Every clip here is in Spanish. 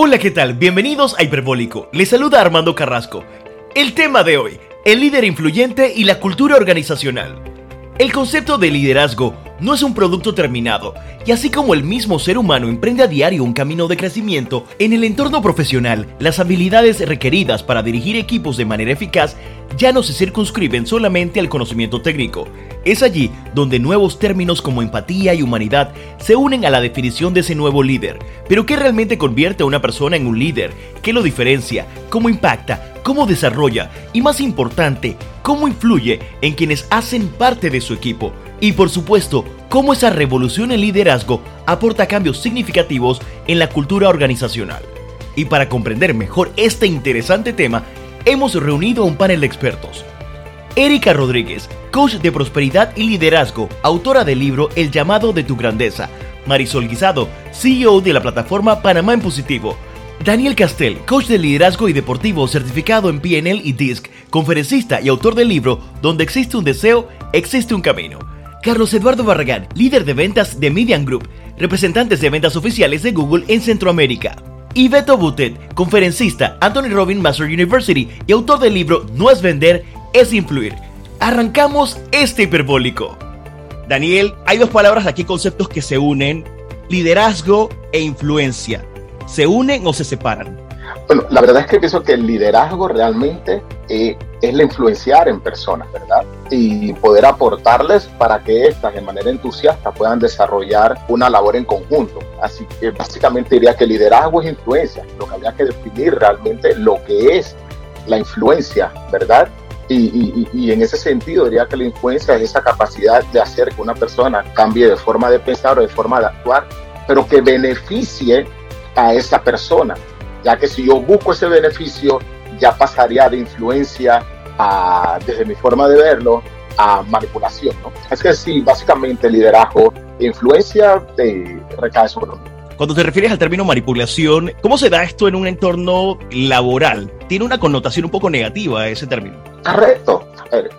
Hola, ¿qué tal? Bienvenidos a Hiperbólico. Les saluda Armando Carrasco. El tema de hoy, el líder influyente y la cultura organizacional. El concepto de liderazgo no es un producto terminado, y así como el mismo ser humano emprende a diario un camino de crecimiento, en el entorno profesional, las habilidades requeridas para dirigir equipos de manera eficaz ya no se circunscriben solamente al conocimiento técnico. Es allí donde nuevos términos como empatía y humanidad se unen a la definición de ese nuevo líder. Pero ¿qué realmente convierte a una persona en un líder? ¿Qué lo diferencia? ¿Cómo impacta? ¿Cómo desarrolla? Y más importante, ¿cómo influye en quienes hacen parte de su equipo? Y por supuesto, cómo esa revolución en liderazgo aporta cambios significativos en la cultura organizacional. Y para comprender mejor este interesante tema, hemos reunido a un panel de expertos. Erika Rodríguez, coach de prosperidad y liderazgo, autora del libro El llamado de tu grandeza. Marisol Guisado, CEO de la plataforma Panamá en Positivo. Daniel Castel, coach de liderazgo y deportivo certificado en PNL y DISC, conferencista y autor del libro Donde existe un deseo, existe un camino. Carlos Eduardo Barragán, líder de ventas de Median Group, representantes de ventas oficiales de Google en Centroamérica. Y Beto Butet, conferencista, Anthony Robin Master University y autor del libro No es vender, es influir. Arrancamos este hiperbólico. Daniel, hay dos palabras aquí, conceptos que se unen, liderazgo e influencia. ¿Se unen o se separan? Bueno, la verdad es que pienso que el liderazgo realmente eh, es la influenciar en personas, ¿verdad? Y poder aportarles para que éstas de manera entusiasta puedan desarrollar una labor en conjunto. Así que básicamente diría que liderazgo es influencia. Lo que habría que definir realmente lo que es la influencia, ¿verdad? Y, y, en ese sentido diría que la influencia es esa capacidad de hacer que una persona cambie de forma de pensar o de forma de actuar, pero que beneficie a esa persona ya que si yo busco ese beneficio, ya pasaría de influencia a, desde mi forma de verlo, a manipulación. ¿no? Es que sí, básicamente liderazgo e influencia eh, recae sobre mí. Cuando te refieres al término manipulación, ¿cómo se da esto en un entorno laboral? Tiene una connotación un poco negativa ese término. Correcto.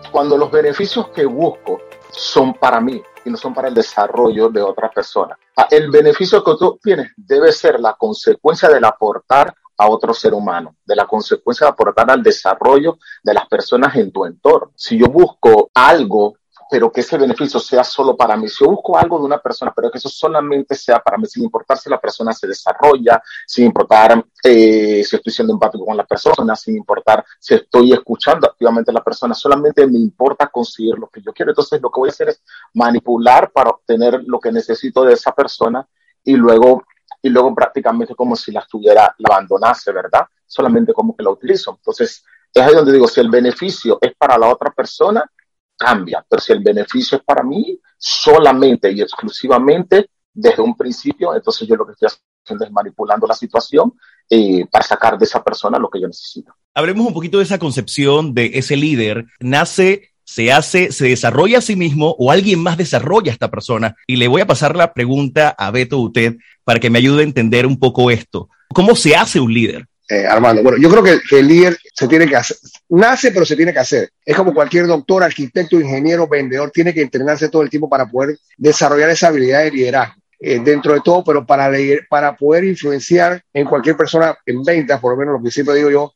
cuando los beneficios que busco son para mí y no son para el desarrollo de otras personas. Ah, el beneficio que tú tienes debe ser la consecuencia del aportar a otro ser humano, de la consecuencia de aportar al desarrollo de las personas en tu entorno. Si yo busco algo pero que ese beneficio sea solo para mí. Si yo busco algo de una persona, pero que eso solamente sea para mí, sin importar si la persona se desarrolla, sin importar eh, si estoy siendo empático con la persona, sin importar si estoy escuchando activamente a la persona, solamente me importa conseguir lo que yo quiero. Entonces lo que voy a hacer es manipular para obtener lo que necesito de esa persona y luego, y luego prácticamente como si la estuviera, la abandonase, ¿verdad? Solamente como que la utilizo. Entonces, es ahí donde digo, si el beneficio es para la otra persona, cambia. Pero si el beneficio es para mí solamente y exclusivamente desde un principio, entonces yo lo que estoy haciendo es manipulando la situación eh, para sacar de esa persona lo que yo necesito. Hablemos un poquito de esa concepción de ese líder. Nace se hace, se desarrolla a sí mismo o alguien más desarrolla a esta persona. Y le voy a pasar la pregunta a Beto Uted para que me ayude a entender un poco esto. ¿Cómo se hace un líder? Eh, Armando, bueno, yo creo que, que, el líder se tiene que hacer, nace pero se tiene que hacer. Es como cualquier doctor, arquitecto, ingeniero, vendedor, tiene que entrenarse todo el tiempo para poder desarrollar esa habilidad de liderazgo. Eh, dentro de todo, pero para, leer, para poder influenciar en cualquier persona en ventas, por lo menos lo que siempre digo yo,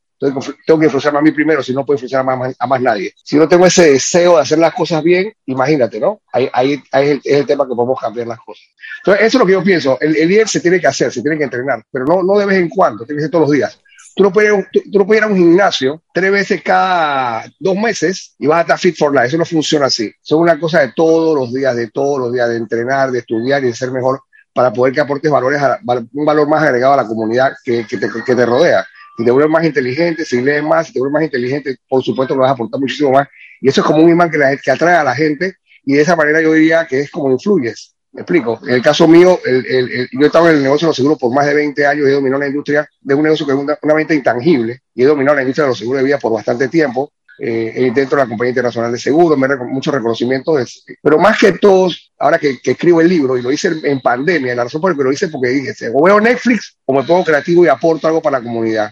tengo que influenciar a mí primero, si no puedo influenciar a más, a más nadie. Si no tengo ese deseo de hacer las cosas bien, imagínate, ¿no? Ahí, ahí, es, el, tema que podemos cambiar las cosas. Entonces, eso es lo que yo pienso. El, el líder se tiene que hacer, se tiene que entrenar, pero no, no de vez en cuando, tiene que ser todos los días. Tú no, puedes, tú, no puedes ir a un gimnasio tres veces cada dos meses y vas a estar fit for life. Eso no funciona así. Eso es una cosa de todos los días, de todos los días, de entrenar, de estudiar y de ser mejor para poder que aportes valores a, un valor más agregado a la comunidad que, que, te, que te rodea. Si te vuelves más inteligente, si lees más, si te vuelves más inteligente, por supuesto que vas a aportar muchísimo más. Y eso es como un imán que, la, que atrae a la gente y de esa manera yo diría que es como influyes. Me explico. En el caso mío, el, el, yo he estado en el negocio de los seguros por más de 20 años, he dominado la industria de un negocio que es una, una venta intangible y he dominado la industria de los seguros de vida por bastante tiempo. Eh, dentro de la Compañía Internacional de Seguros, me mucho muchos reconocimientos, pero más que todos, ahora que, que, escribo el libro, y lo hice en, pandemia, la razón por la que lo hice porque dije, o veo Netflix o me pongo creativo y aporto algo para la comunidad.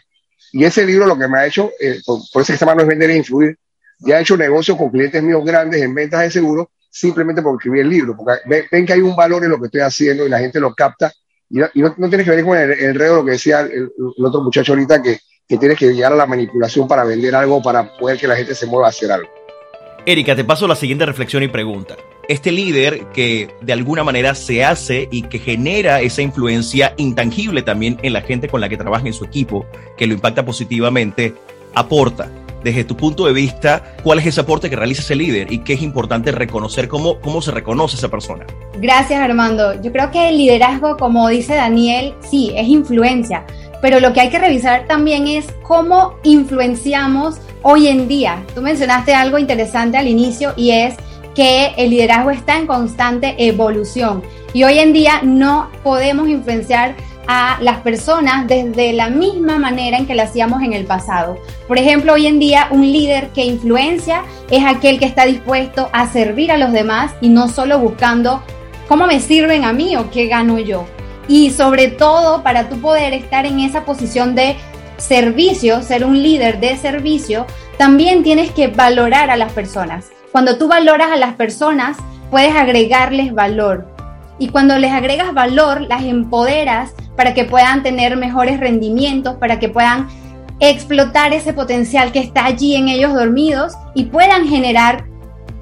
Y ese libro lo que me ha hecho, eh, por, por, eso que se llama es vender e influir, ya he hecho negocios con clientes míos grandes en ventas de seguros simplemente por escribir el libro, porque ven, que hay un valor en lo que estoy haciendo y la gente lo capta Y no, no, tienes que venir con el enredo, lo que decía el, otro muchacho ahorita, que, que tienes que llegar a la manipulación para vender algo, para poder que la gente se mueva a hacer algo. Erika, te paso la siguiente reflexión y pregunta. Este líder que de alguna manera se hace y que genera esa influencia intangible también en la gente con la que trabaja en su equipo, que lo impacta positivamente, aporta. Desde tu punto de vista, ¿cuál es ese aporte que realiza ese líder y qué es importante reconocer cómo, cómo se reconoce esa persona? Gracias, Armando. Yo creo que el liderazgo, como dice Daniel, sí, es influencia, pero lo que hay que revisar también es cómo influenciamos hoy en día. Tú mencionaste algo interesante al inicio y es que el liderazgo está en constante evolución y hoy en día no podemos influenciar a las personas desde la misma manera en que lo hacíamos en el pasado. Por ejemplo, hoy en día un líder que influencia es aquel que está dispuesto a servir a los demás y no solo buscando cómo me sirven a mí o qué gano yo. Y sobre todo para tú poder estar en esa posición de servicio, ser un líder de servicio, también tienes que valorar a las personas. Cuando tú valoras a las personas, puedes agregarles valor. Y cuando les agregas valor, las empoderas para que puedan tener mejores rendimientos, para que puedan explotar ese potencial que está allí en ellos dormidos y puedan generar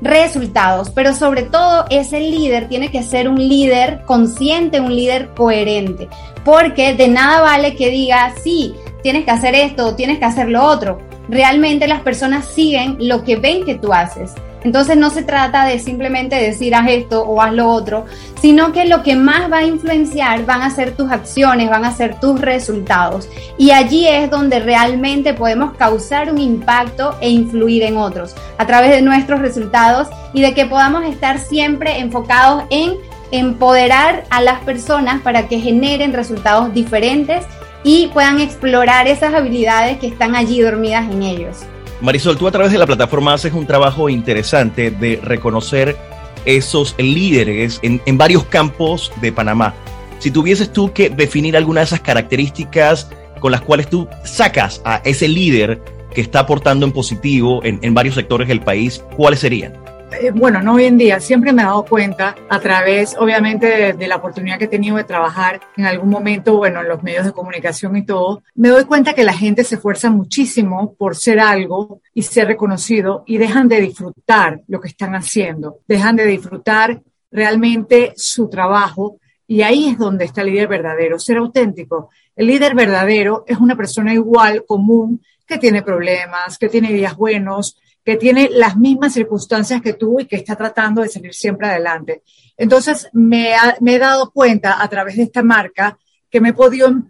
resultados, pero sobre todo ese líder tiene que ser un líder consciente, un líder coherente, porque de nada vale que diga, sí, tienes que hacer esto, tienes que hacer lo otro. Realmente las personas siguen lo que ven que tú haces. Entonces no se trata de simplemente decir haz esto o haz lo otro, sino que lo que más va a influenciar van a ser tus acciones, van a ser tus resultados. Y allí es donde realmente podemos causar un impacto e influir en otros a través de nuestros resultados y de que podamos estar siempre enfocados en empoderar a las personas para que generen resultados diferentes y puedan explorar esas habilidades que están allí dormidas en ellos. Marisol, tú a través de la plataforma haces un trabajo interesante de reconocer esos líderes en, varios campos de Panamá. Si tuvieses tú que definir alguna de esas características con las cuales tú sacas a ese líder que está aportando en positivo en, varios sectores del país, ¿cuáles serían? Eh, bueno, no hoy en día, siempre me he dado cuenta a través, obviamente, de, la oportunidad que he tenido de trabajar en algún momento, bueno, en los medios de comunicación y todo, me doy cuenta que la gente se esfuerza muchísimo por ser algo y ser reconocido y dejan de disfrutar lo que están haciendo, dejan de disfrutar realmente su trabajo y ahí es donde está el líder verdadero, ser auténtico. El líder verdadero es una persona igual, común, que tiene problemas, que tiene días buenos, que tiene las mismas circunstancias que tú y que está tratando de salir siempre adelante. Entonces, me, he dado cuenta a través de esta marca que me he podido em,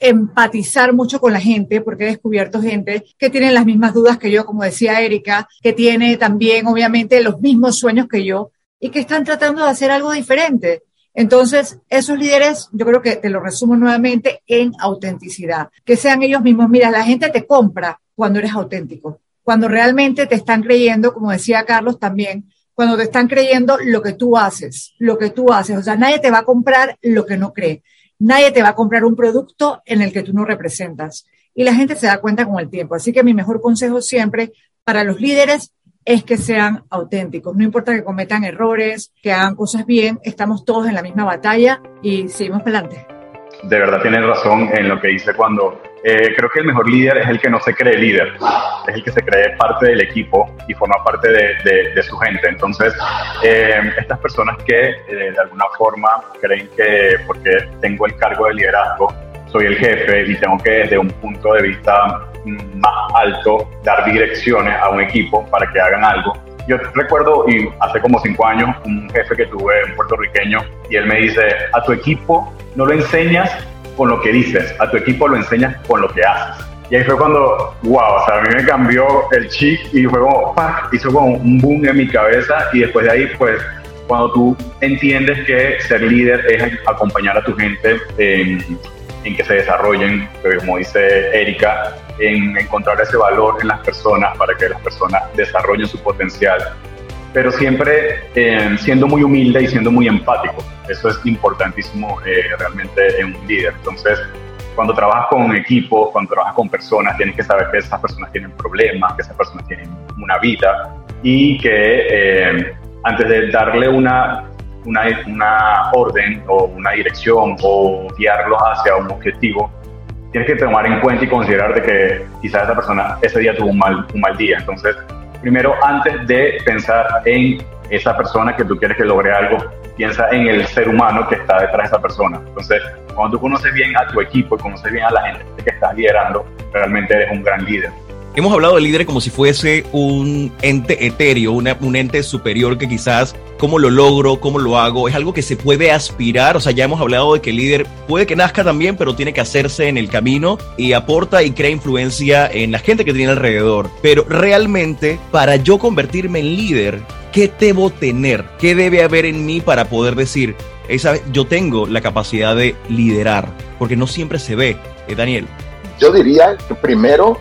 empatizar mucho con la gente porque he descubierto gente que tiene las mismas dudas que yo, como decía Erika, que tiene también obviamente los mismos sueños que yo y que están tratando de hacer algo diferente. Entonces, esos líderes, yo creo que te lo resumo nuevamente en autenticidad, que sean ellos mismos. Mira, la gente te compra cuando eres auténtico cuando realmente te están creyendo, como decía Carlos también, cuando te están creyendo lo que tú haces, lo que tú haces. O sea, nadie te va a comprar lo que no cree. Nadie te va a comprar un producto en el que tú no representas. Y la gente se da cuenta con el tiempo. Así que mi mejor consejo siempre para los líderes es que sean auténticos. No importa que cometan errores, que hagan cosas bien, estamos todos en la misma batalla y seguimos adelante. De verdad tienes razón en lo que dice cuando eh, creo que el mejor líder es el que no se cree líder, es el que se cree parte del equipo y forma parte de, su gente. Entonces, eh, estas personas que eh, de alguna forma creen que porque tengo el cargo de liderazgo, soy el jefe y tengo que desde un punto de vista más alto dar direcciones a un equipo para que hagan algo. Yo recuerdo, y hace como cinco años, un jefe que tuve, un puertorriqueño, y él me dice, a tu equipo no lo enseñas con lo que dices, a tu equipo lo enseñas con lo que haces. Y ahí fue cuando, wow, o sea, a mí me cambió el chip y fue como, hizo como un boom en mi cabeza y después de ahí, pues, cuando tú entiendes que ser líder es acompañar a tu gente en, en que se desarrollen, pues, como dice Erika, en encontrar ese valor en las personas para que las personas desarrollen su potencial pero siempre eh, siendo muy humilde y siendo muy empático. Eso es importantísimo eh, realmente en un líder. Entonces, cuando trabajas con equipos, cuando trabajas con personas, tienes que saber que esas personas tienen problemas, que esas personas tienen una vida y que eh, antes de darle una, una, una orden o una dirección o guiarlos hacia un objetivo, tienes que tomar en cuenta y considerar de que quizás esa persona ese día tuvo un mal, un mal día. Entonces, primero, antes de pensar en esa persona que tú quieres que logre algo, piensa en el ser humano que está detrás de esa persona. Entonces, cuando tú conoces bien a tu equipo y conoces bien a la gente que estás liderando, realmente eres un gran líder. Hemos hablado del líder como si fuese un ente etéreo, un ente superior que quizás cómo lo logro, cómo lo hago, es algo que se puede aspirar, o sea, ya hemos hablado de que el líder puede que nazca también, pero tiene que hacerse en el camino y aporta y crea influencia en la gente que tiene alrededor. Pero realmente, para yo convertirme en líder, ¿qué debo tener? ¿Qué debe haber en mí para poder decir, esa, yo tengo la capacidad de liderar? Porque no siempre se ve, eh, Daniel. Yo diría que primero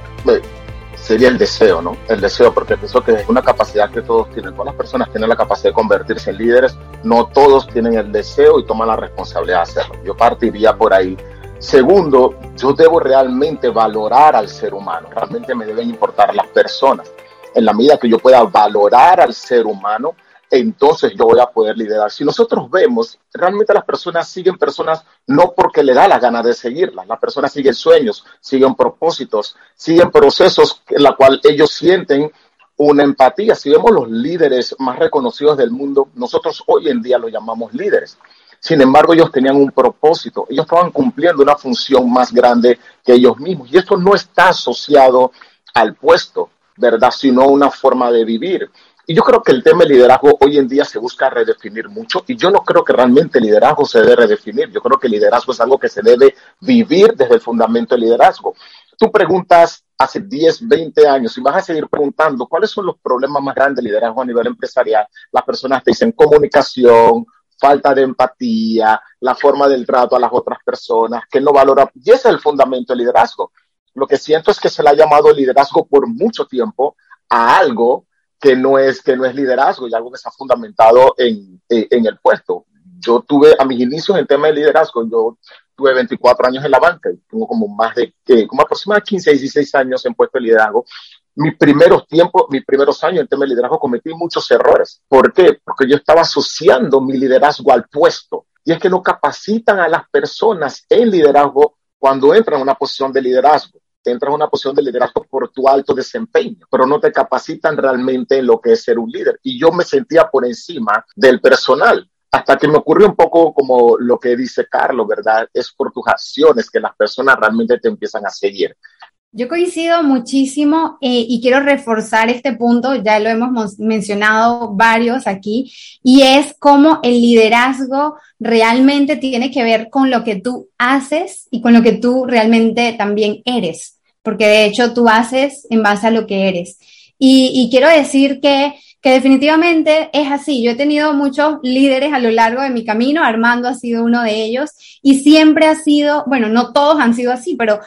sería el deseo, ¿no? El deseo, porque pienso que es una capacidad que todos tienen. Todas las personas tienen la capacidad de convertirse en líderes, no todos tienen el deseo y toman la responsabilidad de hacerlo. Yo partiría por ahí. Segundo, yo debo realmente valorar al ser humano, realmente me deben importar las personas. En la medida que yo pueda valorar al ser humano, entonces yo voy a poder liderar. Si nosotros vemos, realmente las personas siguen personas no porque le da la gana de seguirlas, las personas siguen sueños, siguen propósitos, siguen procesos en la cual ellos sienten una empatía. Si vemos los líderes más reconocidos del mundo, nosotros hoy en día los llamamos líderes. Sin embargo, ellos tenían un propósito, ellos estaban cumpliendo una función más grande que ellos mismos. Y esto no está asociado al puesto, ¿verdad? Sino una forma de vivir. Y yo creo que el tema de liderazgo hoy en día se busca redefinir mucho y yo no creo que realmente liderazgo se debe redefinir. Yo creo que liderazgo es algo que se debe vivir desde el fundamento del liderazgo. Tú preguntas hace 10, 20 años y vas a seguir preguntando cuáles son los problemas más grandes del liderazgo a nivel empresarial. Las personas te dicen comunicación, falta de empatía, la forma del trato a las otras personas, que no valora. Y ese es el fundamento del liderazgo. Lo que siento es que se le ha llamado liderazgo por mucho tiempo a algo que no es, que no es liderazgo y algo que está fundamentado en, en, el puesto. Yo tuve a mis inicios en tema de liderazgo, yo tuve 24 años en la banca y tengo como más de, que, como aproximadamente 15, 16 años en puesto de liderazgo. Mis primeros tiempos, mis primeros años en tema de liderazgo cometí muchos errores. ¿Por qué? Porque yo estaba asociando mi liderazgo al puesto. Y es que no capacitan a las personas en liderazgo cuando entran en una posición de liderazgo entras en una posición de liderazgo por tu alto desempeño, pero no te capacitan realmente en lo que es ser un líder. Y yo me sentía por encima del personal. Hasta que me ocurrió un poco como lo que dice Carlos, ¿verdad? Es por tus acciones que las personas realmente te empiezan a seguir. Yo coincido muchísimo eh, y quiero reforzar este punto, ya lo hemos mencionado varios aquí, y es cómo el liderazgo realmente tiene que ver con lo que tú haces y con lo que tú realmente también eres porque de hecho tú haces en base a lo que eres. Y, quiero decir que, que definitivamente es así. Yo he tenido muchos líderes a lo largo de mi camino, Armando ha sido uno de ellos, y siempre ha sido, bueno, no todos han sido así, pero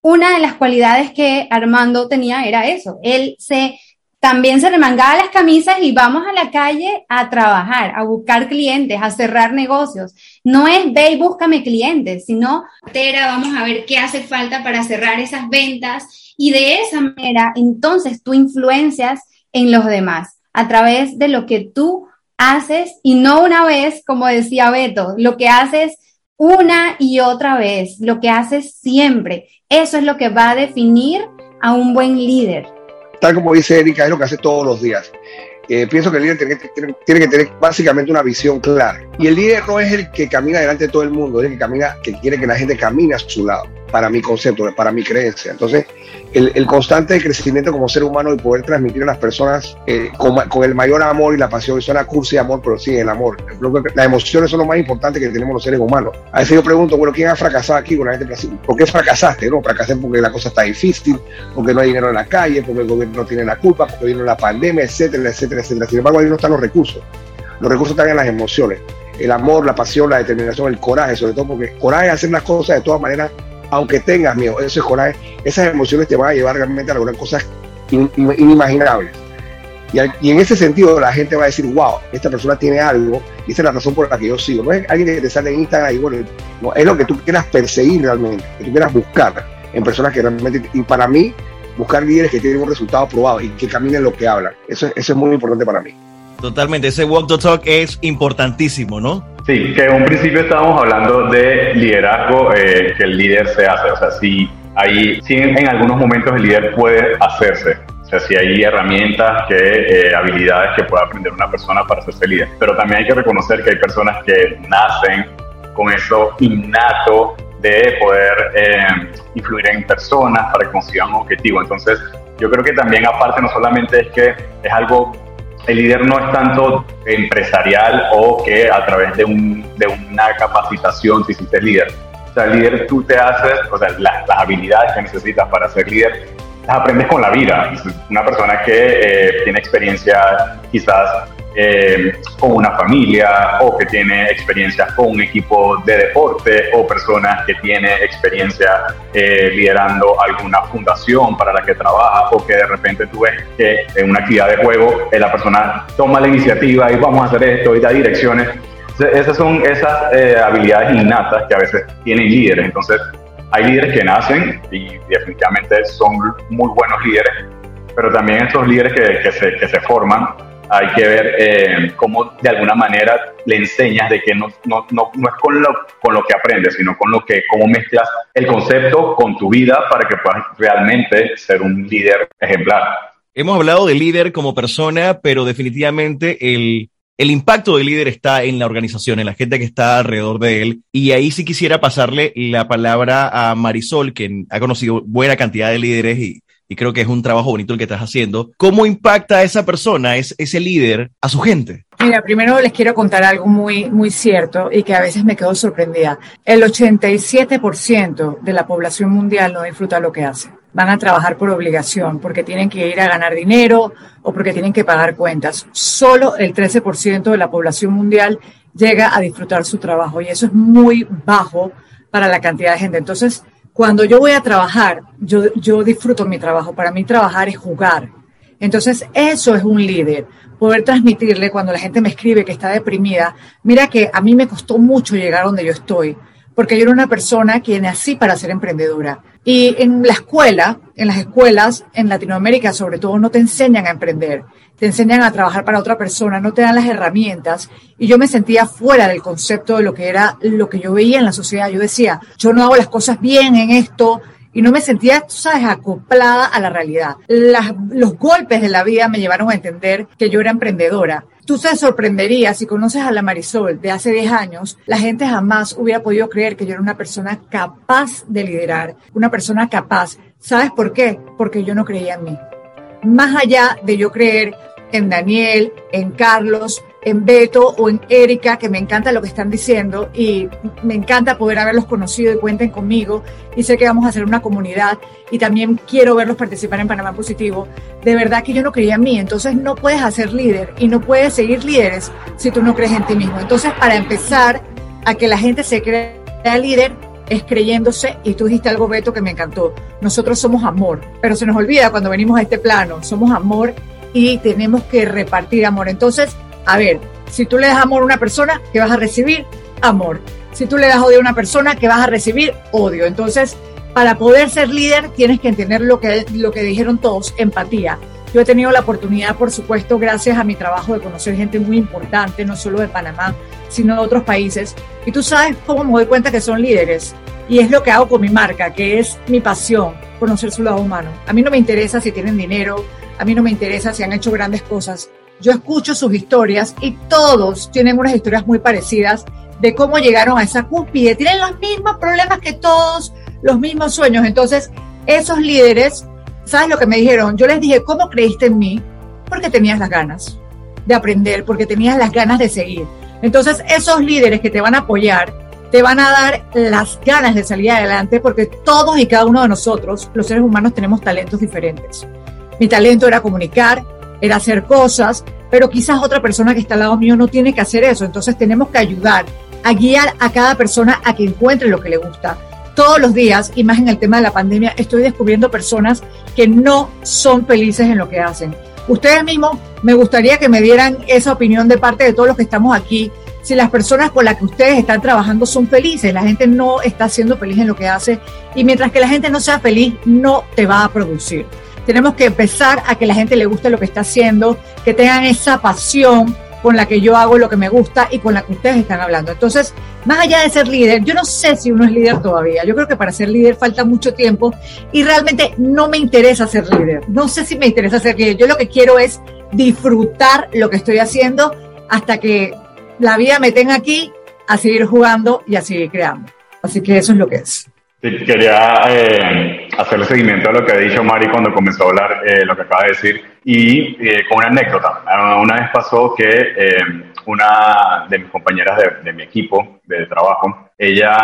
una de las cualidades que Armando tenía era eso. Él se también se remangaba las camisas y vamos a la calle a trabajar, a buscar clientes, a cerrar negocios. No es ve y búscame clientes, sino, vamos a ver qué hace falta para cerrar esas ventas y de esa manera entonces tú influencias en los demás a través de lo que tú haces y no una vez, como decía Beto, lo que haces una y otra vez, lo que haces siempre. Eso es lo que va a definir a un buen líder tal como dice Erika, es lo que hace todos los días. Eh, pienso que el líder tiene que, tiene, que, tener básicamente una visión clara. Y el líder no es el que camina delante de todo el mundo, es el que camina, que quiere que la gente camine a su lado para mi concepto, para mi creencia. Entonces, el, constante crecimiento como ser humano y poder transmitir a las personas eh, con, el mayor amor y la pasión, suena cursi de amor, pero sí, el amor. Las emociones son lo más importante que tenemos los seres humanos. A veces yo pregunto, bueno, ¿quién ha fracasado aquí? Bueno, la gente, ¿por qué fracasaste? No, fracasé porque la cosa está difícil, porque no hay dinero en la calle, porque el gobierno no tiene la culpa, porque vino la pandemia, etcétera, etcétera, etcétera. Sin embargo, ahí no están los recursos. Los recursos están en las emociones el amor, la pasión, la determinación, el coraje, sobre todo porque coraje es hacer las cosas de todas maneras aunque tengas miedo, eso es coraje, esas emociones te van a llevar realmente a lograr cosas inimaginables. Y, en ese sentido la gente va a decir, wow, esta persona tiene algo y esa es la razón por la que yo sigo. No es alguien que te sale en Instagram y bueno, es lo que tú quieras perseguir realmente, que tú quieras buscar en personas que realmente, y para mí, buscar líderes que tienen un resultado probado y que caminen lo que hablan. Eso, eso es muy importante para mí. Totalmente, ese walk the talk es importantísimo, ¿no? Sí, que en un principio estábamos hablando de liderazgo, eh, que el líder se hace, o sea, si, hay, si en, algunos momentos el líder puede hacerse, o sea, si hay herramientas, que, eh, habilidades que pueda aprender una persona para hacerse líder. Pero también hay que reconocer que hay personas que nacen con eso innato de poder eh, influir en personas para que consigan un objetivo. Entonces, yo creo que también aparte no solamente es que es algo, el líder no es tanto empresarial o que a través de, un, de una capacitación si hiciste líder. O sea, el líder tú te haces, o sea, las, habilidades que necesitas para ser líder, las aprendes con la vida. Una persona que eh, tiene experiencia quizás eh, con una familia o que tiene experiencia con un equipo de deporte o personas que tiene experiencia eh, liderando alguna fundación para la que trabaja o que de repente tú ves que en una actividad de juego eh, la persona toma la iniciativa y vamos a hacer esto y da direcciones. Esas son esas habilidades innatas que a veces tienen líderes. Entonces, hay líderes que nacen y definitivamente son muy buenos líderes, pero también estos líderes que, que, se, que se forman hay que ver eh, cómo de alguna manera le enseñas de que no, no, no, no, es con lo, con lo que aprendes, sino con lo que, cómo mezclas el concepto con tu vida para que puedas realmente ser un líder ejemplar. Hemos hablado de líder como persona, pero definitivamente el, el impacto del líder está en la organización, en la gente que está alrededor de él. Y ahí sí quisiera pasarle la palabra a Marisol, que ha conocido buena cantidad de líderes y, y creo que es un trabajo bonito el que estás haciendo. ¿Cómo impacta a esa persona, ese líder, a su gente? Mira, primero les quiero contar algo muy, muy cierto y que a veces me quedo sorprendida. El 87% de la población mundial no disfruta lo que hace. Van a trabajar por obligación, porque tienen que ir a ganar dinero o porque tienen que pagar cuentas. Solo el 13% de la población mundial llega a disfrutar su trabajo y eso es muy bajo para la cantidad de gente. Entonces, cuando yo voy a trabajar, yo, yo disfruto mi trabajo. Para mí trabajar es jugar. Entonces, eso es un líder. Poder transmitirle cuando la gente me escribe que está deprimida. Mira que a mí me costó mucho llegar donde yo estoy, porque yo era una persona que nací para ser emprendedora. Y en la escuela, en las escuelas, en Latinoamérica sobre todo, no te enseñan a emprender te enseñan a trabajar para otra persona, no te dan las herramientas. Y yo me sentía fuera del concepto de lo que era lo que yo veía en la sociedad. Yo decía, yo no hago las cosas bien en esto. Y no me sentía, tú sabes, acoplada a la realidad. los golpes de la vida me llevaron a entender que yo era emprendedora. Tú te sorprenderías si conoces a la Marisol de hace 10 años, la gente jamás hubiera podido creer que yo era una persona capaz de liderar, una persona capaz. ¿Sabes por qué? Porque yo no creía en mí. Más allá de yo creer en Daniel, en Carlos, en Beto o en Erika, que me encanta lo que están diciendo y me encanta poder haberlos conocido y cuenten conmigo y sé que vamos a hacer una comunidad y también quiero verlos participar en Panamá Positivo. De verdad que yo no creía en mí, entonces no puedes hacer líder y no puedes seguir líderes si tú no crees en ti mismo. Entonces, para empezar a que la gente se crea líder, es creyéndose, y tú dijiste algo, Beto, que me encantó. Nosotros somos amor, pero se nos olvida cuando venimos a este plano, somos amor y tenemos que repartir amor. Entonces, a ver, si tú le das amor a una persona, ¿qué vas a recibir? Amor. Si tú le das odio a una persona, ¿qué vas a recibir? Odio. Entonces, para poder ser líder, tienes que entender lo que, lo que dijeron todos, empatía. Yo he tenido la oportunidad, por supuesto, gracias a mi trabajo, de conocer gente muy importante, no solo de Panamá, sino de otros países. Y tú sabes cómo me doy cuenta que son líderes. Y es lo que hago con mi marca, que es mi pasión, conocer su lado humano. A mí no me interesa si tienen dinero, a mí no me interesa si han hecho grandes cosas. Yo escucho sus historias y todos tienen unas historias muy parecidas de cómo llegaron a esa cúspide. Tienen los mismos problemas que todos, los mismos sueños. Entonces, esos líderes, ¿sabes lo que me dijeron? Yo les dije, ¿cómo creíste en mí? Porque tenías las ganas de aprender, porque tenías las ganas de seguir. Entonces, esos líderes que te van a apoyar, te van a dar las ganas de salir adelante, porque todos y cada uno de nosotros, los seres humanos, tenemos talentos diferentes. Mi talento era comunicar, era hacer cosas, pero quizás otra persona que está al lado mío no tiene que hacer eso. Entonces tenemos que ayudar a guiar a cada persona a que encuentre lo que le gusta. Todos los días, y más en el tema de la pandemia, estoy descubriendo personas que no son felices en lo que hacen. Ustedes mismos, me gustaría que me dieran esa opinión de parte de todos los que estamos aquí. Si las personas con las que ustedes están trabajando son felices, la gente no está siendo feliz en lo que hace y mientras que la gente no sea feliz, no te va a producir. Tenemos que empezar a que la gente le guste lo que está haciendo, que tengan esa pasión con la que yo hago lo que me gusta y con la que ustedes están hablando. Entonces, más allá de ser líder, yo no sé si uno es líder todavía. Yo creo que para ser líder falta mucho tiempo y realmente no me interesa ser líder. No sé si me interesa ser líder. Yo lo que quiero es disfrutar lo que estoy haciendo hasta que la vida me tenga aquí a seguir jugando y a seguir creando. Así que eso es lo que es. Quería eh, hacerle seguimiento a lo que ha dicho Mari cuando comenzó a hablar eh, lo que acaba de decir y eh, con una anécdota. Ah, una vez pasó que eh, una de mis compañeras de mi equipo de trabajo, ella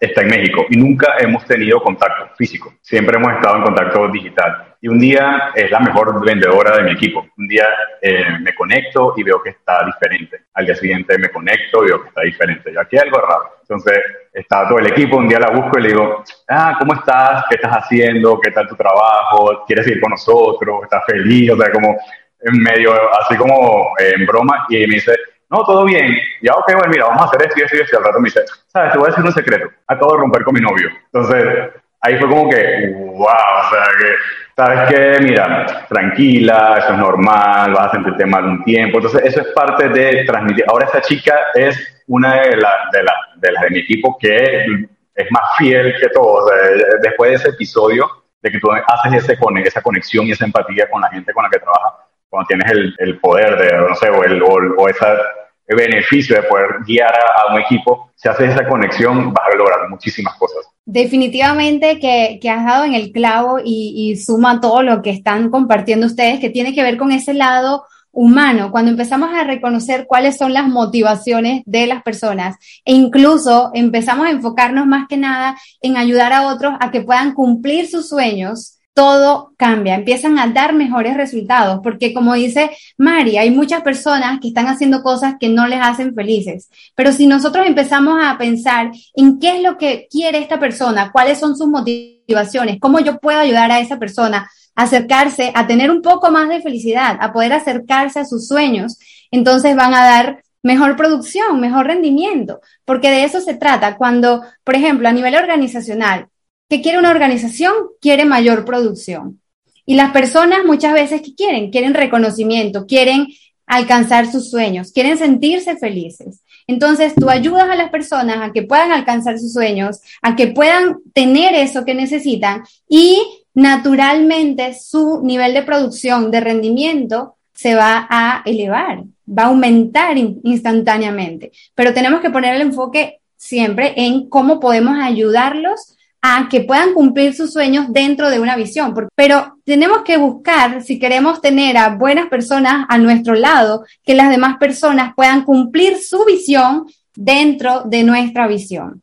está en México y nunca hemos tenido contacto físico. Siempre hemos estado en contacto digital. Y un día es la mejor vendedora de mi equipo. Un día eh, me conecto y veo que está diferente. Al día siguiente me conecto y veo que está diferente. Yo aquí hay algo raro. Entonces está todo el equipo. Un día la busco y le digo, ah, ¿cómo estás? ¿Qué estás haciendo? ¿Qué tal tu trabajo? ¿Quieres ir con nosotros? ¿Estás feliz? O sea, como en medio, así como eh, en broma. Y me dice, no, todo bien. Ya, ok, bueno, mira, vamos a hacer esto y esto y esto. Y al rato me dice, sabes, te voy a decir un secreto. Acabo de romper con mi novio. Entonces, ahí fue como que, wow, o sea, que, sabes que, mira, tranquila, eso es normal, vas a sentirte mal un tiempo. Entonces, eso es parte de transmitir. Ahora, esta chica es una de, la, de, la, de las de mi equipo que es más fiel que todos. después de ese episodio, de que tú haces ese, esa conexión y esa empatía con la gente con la que trabajas, cuando tienes el, el poder de, no sé, o, el, o, o esa beneficio de poder guiar a, un equipo, si haces esa conexión vas a lograr muchísimas cosas. Definitivamente que, que has dado en el clavo y, suma todo lo que están compartiendo ustedes, que tiene que ver con ese lado humano, cuando empezamos a reconocer cuáles son las motivaciones de las personas e incluso empezamos a enfocarnos más que nada en ayudar a otros a que puedan cumplir sus sueños todo cambia, empiezan a dar mejores resultados, porque como dice Mari, hay muchas personas que están haciendo cosas que no les hacen felices, pero si nosotros empezamos a pensar en qué es lo que quiere esta persona, cuáles son sus motivaciones, cómo yo puedo ayudar a esa persona a acercarse, a tener un poco más de felicidad, a poder acercarse a sus sueños, entonces van a dar mejor producción, mejor rendimiento, porque de eso se trata. Cuando, por ejemplo, a nivel organizacional, ¿Qué quiere una organización? Quiere mayor producción. Y las personas muchas veces, ¿qué quieren? Quieren reconocimiento, quieren alcanzar sus sueños, quieren sentirse felices. Entonces, tú ayudas a las personas a que puedan alcanzar sus sueños, a que puedan tener eso que necesitan y naturalmente su nivel de producción, de rendimiento, se va a elevar, va a aumentar instantáneamente. Pero tenemos que poner el enfoque siempre en cómo podemos ayudarlos a que puedan cumplir sus sueños dentro de una visión. Pero tenemos que buscar, si queremos tener a buenas personas a nuestro lado, que las demás personas puedan cumplir su visión dentro de nuestra visión.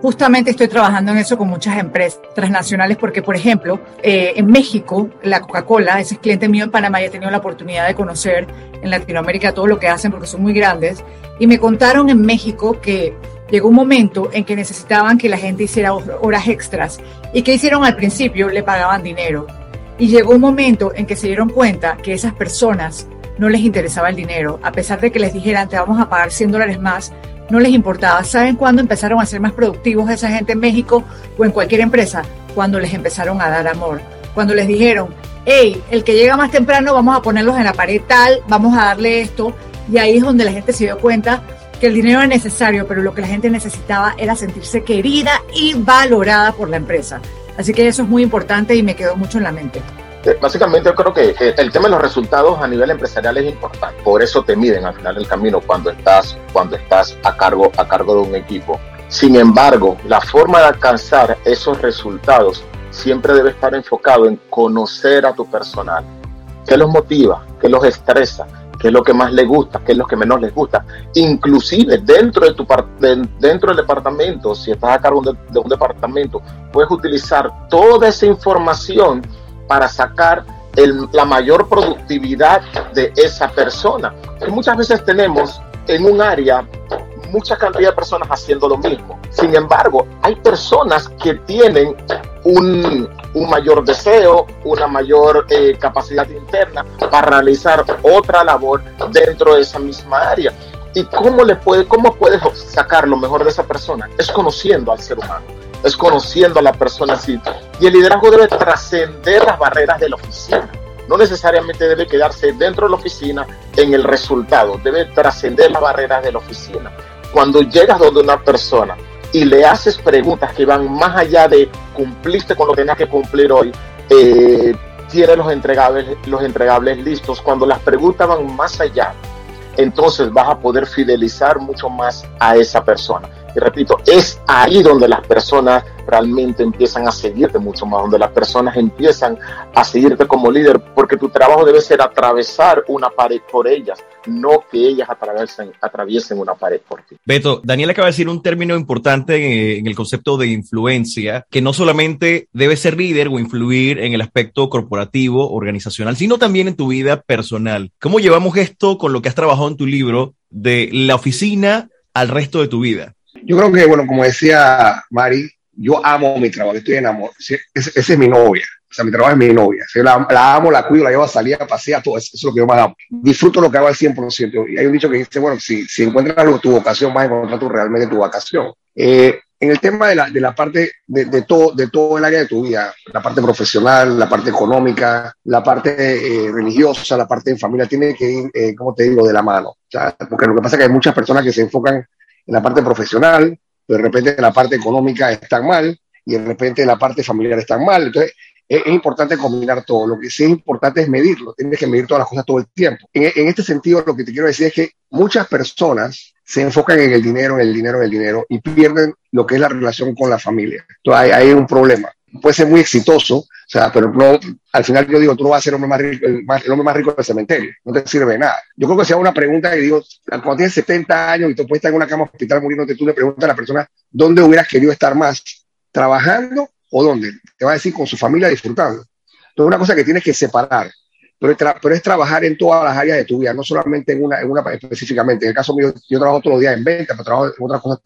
Justamente estoy trabajando en eso con muchas empresas transnacionales porque, por ejemplo, eh, en México, la Coca-Cola, ese es cliente mío en Panamá, y he tenido la oportunidad de conocer en Latinoamérica todo lo que hacen porque son muy grandes. Y me contaron en México que llegó un momento en que necesitaban que la gente hiciera horas extras. ¿Y que hicieron al principio? Le pagaban dinero. Y llegó un momento en que se dieron cuenta que esas personas no les interesaba el dinero. A pesar de que les dijeran, te vamos a pagar 100 dólares más, no les importaba. ¿Saben cuándo empezaron a ser más productivos esa gente en México o en cualquier empresa? Cuando les empezaron a dar amor. Cuando les dijeron, hey, el que llega más temprano vamos a ponerlos en la pared tal, vamos a darle esto. Y ahí es donde la gente se dio cuenta que el dinero era necesario, pero lo que la gente necesitaba era sentirse querida y valorada por la empresa. Así que eso es muy importante y me quedó mucho en la mente. Eh, básicamente yo creo que el tema de los resultados a nivel empresarial es importante. Por eso te miden al final del camino cuando estás, cuando estás a, cargo, a cargo de un equipo. Sin embargo, la forma de alcanzar esos resultados siempre debe estar enfocado en conocer a tu personal. ¿Qué los motiva? ¿Qué los estresa? Qué es lo que más le gusta, qué es lo que menos les gusta. Inclusive dentro de tu de, dentro del departamento, si estás a cargo de, un departamento, puedes utilizar toda esa información para sacar la mayor productividad de esa persona. Que muchas veces tenemos en un área mucha cantidad de personas haciendo lo mismo. Sin embargo, hay personas que tienen un, un mayor deseo, una mayor eh, capacidad interna para realizar otra labor dentro de esa misma área. ¿Y cómo, le puede, cómo puedes sacar lo mejor de esa persona? Es conociendo al ser humano es conociendo a la persona así. Y el liderazgo debe trascender las barreras de la oficina. No necesariamente debe quedarse dentro de la oficina en el resultado, debe trascender las barreras de la oficina. Cuando llegas donde una persona y le haces preguntas que van más allá de cumpliste con lo que tenías que cumplir hoy, eh, tiene los entregables, los entregables listos. Cuando las preguntas van más allá, entonces vas a poder fidelizar mucho más a esa persona. Y repito, es ahí donde las personas realmente empiezan a seguirte mucho más, donde las personas empiezan a seguirte como líder, porque tu trabajo debe ser atravesar una pared por ellas, no que ellas atraviesen, una pared por ti. Beto, Daniel acaba de decir un término importante en el concepto de influencia, que no solamente debe ser líder o influir en el aspecto corporativo, organizacional, sino también en tu vida personal. ¿Cómo llevamos esto con lo que has trabajado en tu libro de la oficina al resto de tu vida? Yo creo que, bueno, como decía Mari, yo amo mi trabajo, estoy enamorado. Esa es mi novia. O sea, mi trabajo es mi novia. la, amo, la cuido, la llevo a salir, a pasear, todo eso, es lo que yo más amo. Disfruto lo que hago al 100%. Y hay un dicho que dice, bueno, si, si encuentras tu vocación, vas a encontrar tu, realmente tu vocación. Eh, en el tema de la, de la parte de, de, todo, de todo el área de tu vida, la parte profesional, la parte económica, la parte eh, religiosa, la parte de familia, tiene que ir, eh, como te digo, de la mano. O sea, porque lo que pasa es que hay muchas personas que se enfocan en la parte profesional, de repente la parte económica está mal y de repente la parte familiar está mal. Entonces, es, importante combinar todo. Lo que sí es importante es medirlo. Tienes que medir todas las cosas todo el tiempo. En, este sentido, lo que te quiero decir es que muchas personas se enfocan en el dinero, en el dinero, en el dinero y pierden lo que es la relación con la familia. Entonces, hay, hay un problema. Puede ser muy exitoso, o sea, pero no, al final yo digo, tú no vas a ser el hombre más rico, el, hombre más rico del cementerio, no te sirve de nada. Yo creo que sea una pregunta que digo, cuando tienes 70 años y tú puedes estar en una cama hospital muriéndote, tú le preguntas a la persona, ¿dónde hubieras querido estar más? ¿Trabajando o dónde? Te va a decir con su familia disfrutando. Entonces, una cosa que tienes que separar, pero, pero, es trabajar en todas las áreas de tu vida, no solamente en una, en una específicamente. En el caso mío, yo trabajo todos los días en venta, pero trabajo en otras cosas,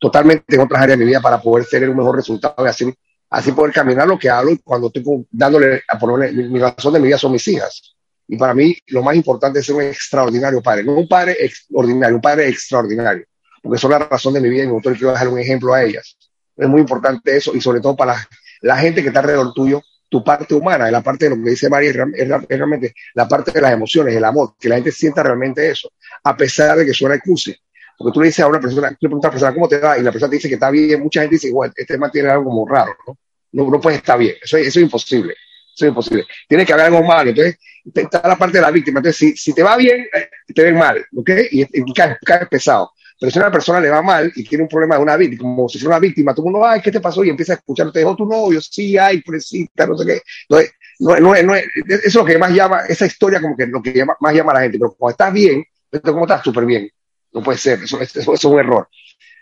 totalmente en otras áreas de mi vida para poder tener un mejor resultado y así, así poder caminar lo que hablo y cuando estoy dándole, a ponerle, mi, razón de mi vida son mis hijas. Y para mí lo más importante es ser un extraordinario padre, no un padre extraordinario, un padre extraordinario, porque son la razón de mi vida y me quiero dejar un ejemplo a ellas. Es muy importante eso y sobre todo para la, gente que está alrededor tuyo, tu parte humana, la parte de lo que dice María, es, realmente la parte de las emociones, el amor, que la gente sienta realmente eso, a pesar de que suena excuse. Porque tú le dices a una persona, tú le preguntas a una persona cómo te va y la persona te dice que está bien, mucha gente dice, igual, este tema tiene algo como raro, ¿no? No, no puede estar bien, eso, eso es imposible, eso es imposible. Tiene que haber algo malo, entonces está la parte de la víctima, entonces si, si te va bien, eh, te ven mal, ¿ok? Y, y caes, pesado. Pero si a una persona le va mal y tiene un problema de una víctima, como si fuera una víctima, todo el mundo, ay, ¿qué te pasó? Y empieza a escuchar, te dejó tu novio, sí, ay, pobrecita, no sé qué. Entonces, no, no, no, eso es lo que más llama, esa historia como que lo que más llama a la gente. Pero cuando estás bien, ¿cómo estás? Súper bien. No puede ser, eso, es un error.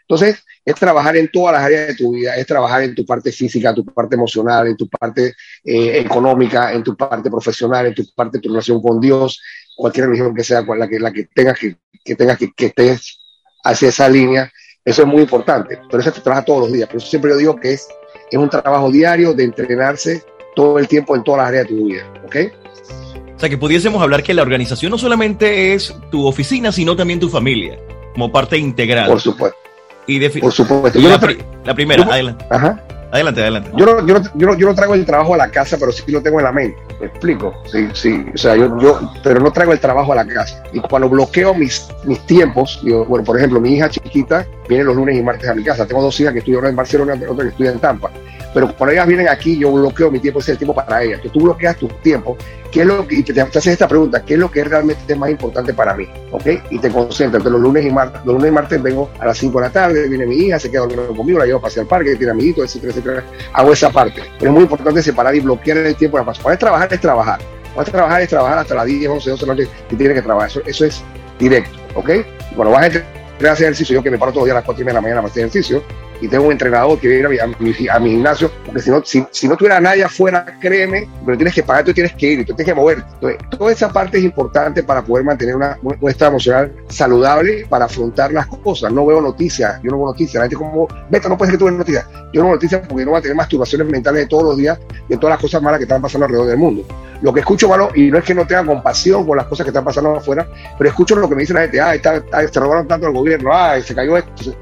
Entonces, es trabajar en todas las áreas de tu vida, es trabajar en tu parte física, tu parte emocional, en tu parte eh, económica, en tu parte profesional, en tu parte de tu relación con Dios, cualquier religión que sea, la que, la que tengas que, que tengas que, que estés hacia esa línea. Eso es muy importante, pero eso se trabaja todos los días. Por eso siempre digo que es, es un trabajo diario de entrenarse todo el tiempo en todas las áreas de tu vida. ¿Ok? O sea, que pudiésemos hablar que la organización no solamente es tu oficina, sino también tu familia, como parte integral. Por supuesto. Y Por supuesto. La, la, primera, adelante. Ajá. Adelante, adelante. Yo no, yo, no, yo, no, yo no traigo el trabajo a la casa, pero sí lo tengo en la mente. ¿Me explico? Sí, sí. O sea, yo, yo, pero no traigo el trabajo a la casa. Y cuando bloqueo mis, mis tiempos, yo, bueno, por ejemplo, mi hija chiquita viene los lunes y martes a mi casa. Tengo dos hijas que estudian en Barcelona y otra que estudia en Tampa. Pero cuando ellas vienen aquí, yo bloqueo mi tiempo, ese es el tiempo para ellas. Que tú bloqueas tu tiempo, ¿qué es lo que, y te, haces esta pregunta, ¿qué es lo que realmente es más importante para mí? ¿Ok? Y te concentras. Entonces, los lunes y martes, los lunes y martes vengo a las 5 de la tarde, viene mi hija, se queda dormido conmigo, la llevo a pasear al parque, tiene amiguitos, etcétera, etcétera. Hago esa parte. Pero es muy importante separar y bloquear el tiempo para es trabajar, es trabajar. Cuando es trabajar, es trabajar hasta las 10, 11, 12 de la noche y tienes que trabajar. Eso, eso es directo, ¿ok? Cuando vas a hacer ejercicio, yo que me paro todos los días a las 4 y media de la mañana para hacer ejercicio, y tengo un entrenador que viene a mi, a mi, gimnasio, porque si no, si, no tuviera nadie afuera, créeme, pero tienes que pagar, tú tienes que ir, tú tienes que moverte. Entonces, toda esa parte es importante para poder mantener una, un estado emocional saludable para afrontar las cosas. No veo noticias, yo no veo noticias. La gente como, Beto, no puede ser que tú veas noticias. Yo no veo noticias porque no voy a tener masturbaciones mentales de todos los días de todas las cosas malas que están pasando alrededor del mundo. Lo que escucho malo, y no es que no tenga compasión con las cosas que están pasando afuera, pero escucho lo que me dice la gente, ah, está, está, se robaron tanto al gobierno, ah, se cayó esto.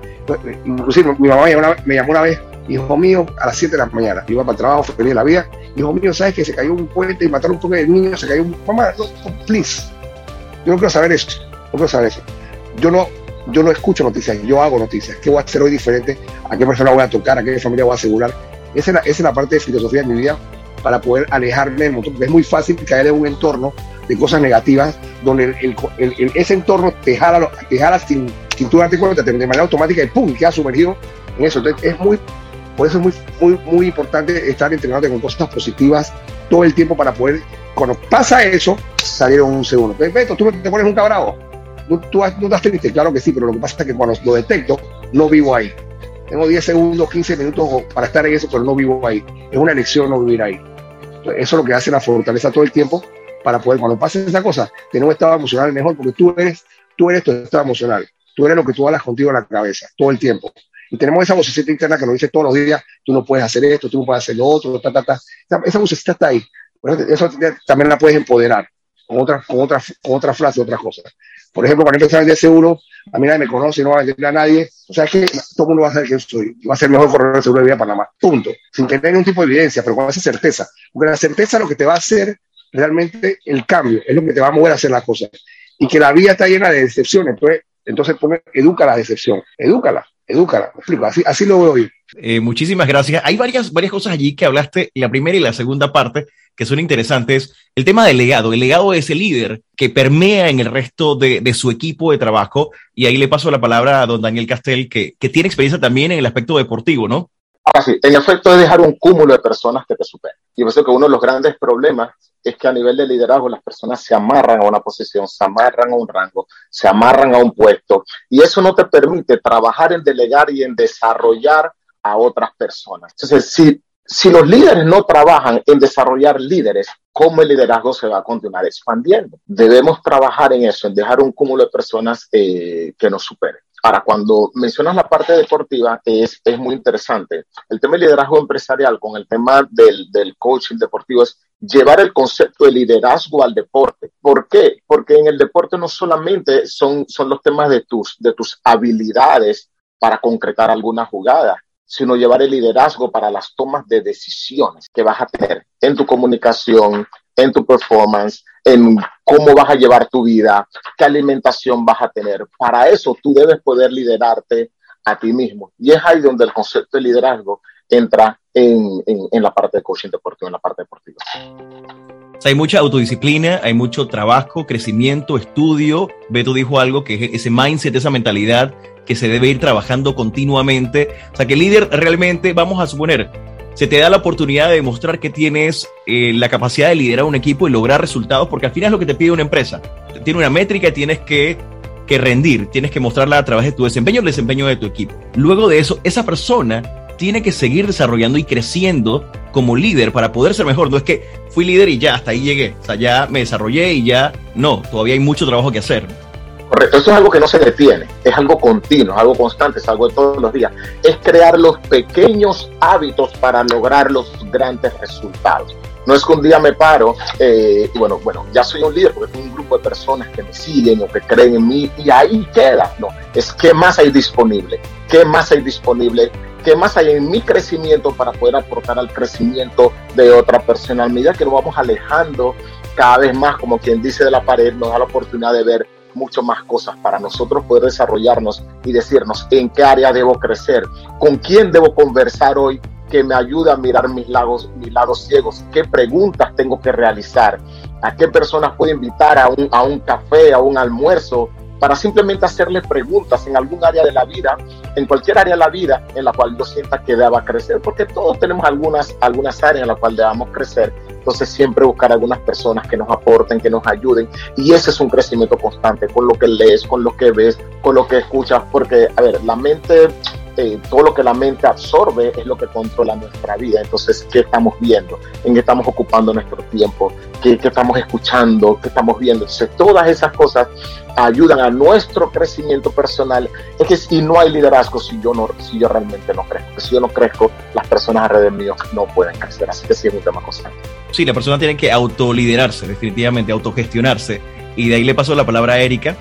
Inclusive mi mamá me llamó una, vez hijo mío, a las 7 de la mañana, iba para el trabajo, feliz la vida, hijo mío, ¿sabes que se cayó un puente y mataron un de niños? Se cayó un... Mamá, please, yo no quiero saber eso, no quiero saber eso. Yo no, yo no escucho noticias, yo hago noticias. ¿Qué voy a hacer hoy diferente? ¿A qué persona voy a tocar? ¿A qué familia voy a asegurar? Esa es la, esa es la parte de filosofía de mi vida para poder alejarme del montón. Es muy fácil caer en un entorno de cosas negativas donde el, ese entorno te jala, te jala sin, sin tú darte cuenta, de manera automática y ¡pum! queda sumergido en eso. Entonces es muy, por eso es muy, muy, muy importante estar entrenándote con cosas positivas todo el tiempo para poder, cuando pasa eso, salir un segundo. Beto, tú te pones un cabrado. ¿Tú, tú, no estás triste? Claro que sí, pero lo que pasa es que cuando lo detecto, no vivo ahí. Tengo 10 segundos, 15 minutos para estar en eso, pero no vivo ahí. Es una elección no vivir ahí. eso es lo que hace la fortaleza todo el tiempo para poder, cuando pase esa cosa, tener un estado emocional mejor, porque tú eres, tú eres tu estado emocional. Tú eres lo que tú hablas contigo en la cabeza, todo el tiempo. Y tenemos esa vocecita interna que nos dice todos los días, tú no puedes hacer esto, tú no puedes hacer lo otro, ta, ta, ta. Esa, vocecita está ahí. Eso también la puedes empoderar con otras con otra, con otra frase, otras cosas. Por ejemplo, cuando empecé a vender seguro, a mí nadie me conoce, no va a vender a nadie. O sea, que todo el mundo va a saber quién soy. Va a ser mejor corredor de seguro de vida de Panamá. Punto. Sin tener ningún tipo de evidencia, pero con esa certeza. Porque la certeza lo que te va a hacer realmente el cambio, es lo que te va a mover a hacer las cosas. Y que la vida está llena de decepciones. Entonces, entonces pone, educa la decepción. Edúcala, edúcala. Me explico. Así, así lo veo yo. Eh, muchísimas gracias. Hay varias, varias cosas allí que hablaste, la primera y la segunda parte, que son interesantes. El tema del legado. El legado es el líder que permea en el resto de, de su equipo de trabajo. Y ahí le paso la palabra a don Daniel Castel, que, que tiene experiencia también en el aspecto deportivo, ¿no? En efecto es dejar un cúmulo de personas que te superen. Y por eso que uno de los grandes problemas es que a nivel de liderazgo las personas se amarran a una posición, se amarran a un rango, se amarran a un puesto. Y eso no te permite trabajar en delegar y en desarrollar a otras personas. Entonces, si, si los líderes no trabajan en desarrollar líderes, ¿cómo el liderazgo se va a continuar expandiendo? Debemos trabajar en eso, en dejar un cúmulo de personas eh, que nos superen. Ahora, cuando mencionas la parte deportiva, es, es muy interesante. El tema del liderazgo empresarial con el tema del, del coaching deportivo es llevar el concepto de liderazgo al deporte. ¿Por qué? Porque en el deporte no solamente son, son los temas de tus, de tus habilidades para concretar alguna jugada, sino llevar el liderazgo para las tomas de decisiones que vas a tener en tu comunicación, en tu performance, en cómo vas a llevar tu vida, qué alimentación vas a tener. Para eso tú debes poder liderarte a ti mismo. Y es ahí donde el concepto de liderazgo entra en, en, la parte de coaching deportivo, en la parte deportiva. hay mucha autodisciplina, hay mucho trabajo, crecimiento, estudio. Beto dijo algo que es ese mindset, esa mentalidad que se debe ir trabajando continuamente. O sea, que el líder realmente, vamos a suponer, se te da la oportunidad de demostrar que tienes eh, la capacidad de liderar un equipo y lograr resultados, porque al final es lo que te pide una empresa. Tiene una métrica y tienes que, que rendir, tienes que mostrarla a través de tu desempeño, el desempeño de tu equipo. Luego de eso, esa persona tiene que seguir desarrollando y creciendo como líder para poder ser mejor. No es que fui líder y ya, hasta ahí llegué. O sea, ya me desarrollé y ya no, todavía hay mucho trabajo que hacer. Correcto, eso es algo que no se detiene, es algo continuo, es algo constante, es algo de todos los días. Es crear los pequeños hábitos para lograr los grandes resultados. No es que un día me paro eh, y bueno, bueno, ya soy un líder porque tengo un grupo de personas que me siguen o que creen en mí y ahí queda. No, es qué más hay disponible, qué más hay disponible, qué más hay en mi crecimiento para poder aportar al crecimiento de otra persona. A medida que nos vamos alejando cada vez más, como quien dice de la pared, nos da la oportunidad de ver mucho más cosas para nosotros poder desarrollarnos y decirnos en qué área debo crecer, con quién debo conversar hoy que me ayude a mirar mis lados, mis lados ciegos, qué preguntas tengo que realizar, a qué personas puedo invitar a un, a un café, a un almuerzo, para simplemente hacerle preguntas en algún área de la vida, en cualquier área de la vida en la cual yo sienta que deba crecer, porque todos tenemos algunas, algunas áreas en las cuales debamos crecer. Entonces siempre buscar algunas personas que nos aporten, que nos ayuden. Y ese es un crecimiento constante con lo que lees, con lo que ves, con lo que escuchas, porque, a ver, la mente eh, todo lo que la mente absorbe es lo que controla nuestra vida. Entonces, ¿qué estamos viendo? ¿En qué estamos ocupando nuestro tiempo? ¿Qué, estamos escuchando? ¿Qué estamos viendo? Entonces, todas esas cosas ayudan a nuestro crecimiento personal. Es que si no hay liderazgo, si yo, no, si yo realmente no crezco, si yo no crezco, las personas alrededor mío no pueden crecer. Así que sí es un tema constante. Sí, la persona tiene que autoliderarse, definitivamente, autogestionarse. Y de ahí le paso la palabra a Erika.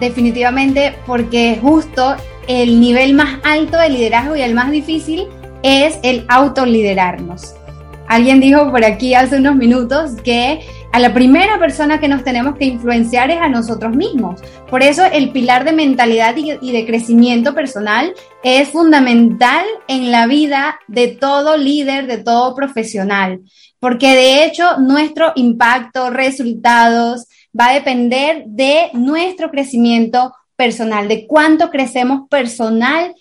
Definitivamente, porque justo el nivel más alto de liderazgo y el más difícil es el autoliderarnos. Alguien dijo por aquí hace unos minutos que a la primera persona que nos tenemos que influenciar es a nosotros mismos. Por eso el pilar de mentalidad y, de crecimiento personal es fundamental en la vida de todo líder, de todo profesional, porque de hecho nuestro impacto, resultados, va a depender de nuestro crecimiento personal, de cuánto crecemos personal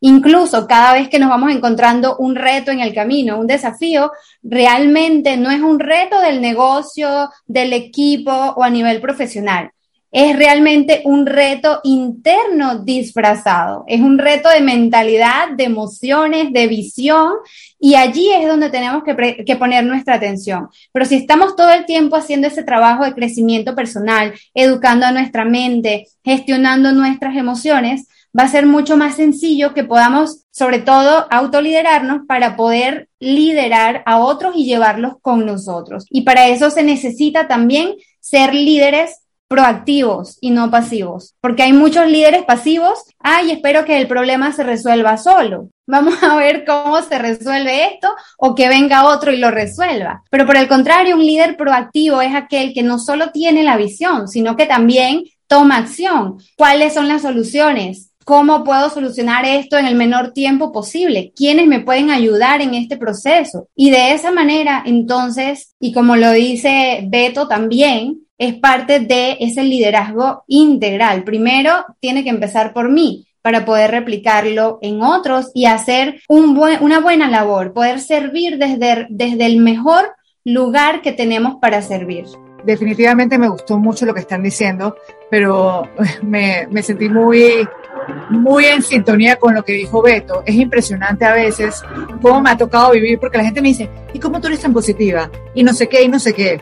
Incluso cada vez que nos vamos encontrando un reto en el camino, un desafío, realmente no es un reto del negocio, del equipo o a nivel profesional. Es realmente un reto interno disfrazado, es un reto de mentalidad, de emociones, de visión, y allí es donde tenemos que, poner nuestra atención. Pero si estamos todo el tiempo haciendo ese trabajo de crecimiento personal, educando a nuestra mente, gestionando nuestras emociones, va a ser mucho más sencillo que podamos, sobre todo, autoliderarnos para poder liderar a otros y llevarlos con nosotros. Y para eso se necesita también ser líderes proactivos y no pasivos, porque hay muchos líderes pasivos, ay, espero que el problema se resuelva solo. Vamos a ver cómo se resuelve esto o que venga otro y lo resuelva. Pero por el contrario, un líder proactivo es aquel que no solo tiene la visión, sino que también toma acción. ¿Cuáles son las soluciones? ¿Cómo puedo solucionar esto en el menor tiempo posible? ¿Quiénes me pueden ayudar en este proceso? Y de esa manera, entonces, y como lo dice Beto también, es parte de ese liderazgo integral. Primero, tiene que empezar por mí para poder replicarlo en otros y hacer una buena labor, poder servir desde, desde el mejor lugar que tenemos para servir. Definitivamente me gustó mucho lo que están diciendo, pero me, me sentí muy muy en sintonía con lo que dijo Beto. Es impresionante a veces cómo me ha tocado vivir, porque la gente me dice, ¿y cómo tú eres tan positiva? Y no sé qué, y no sé qué.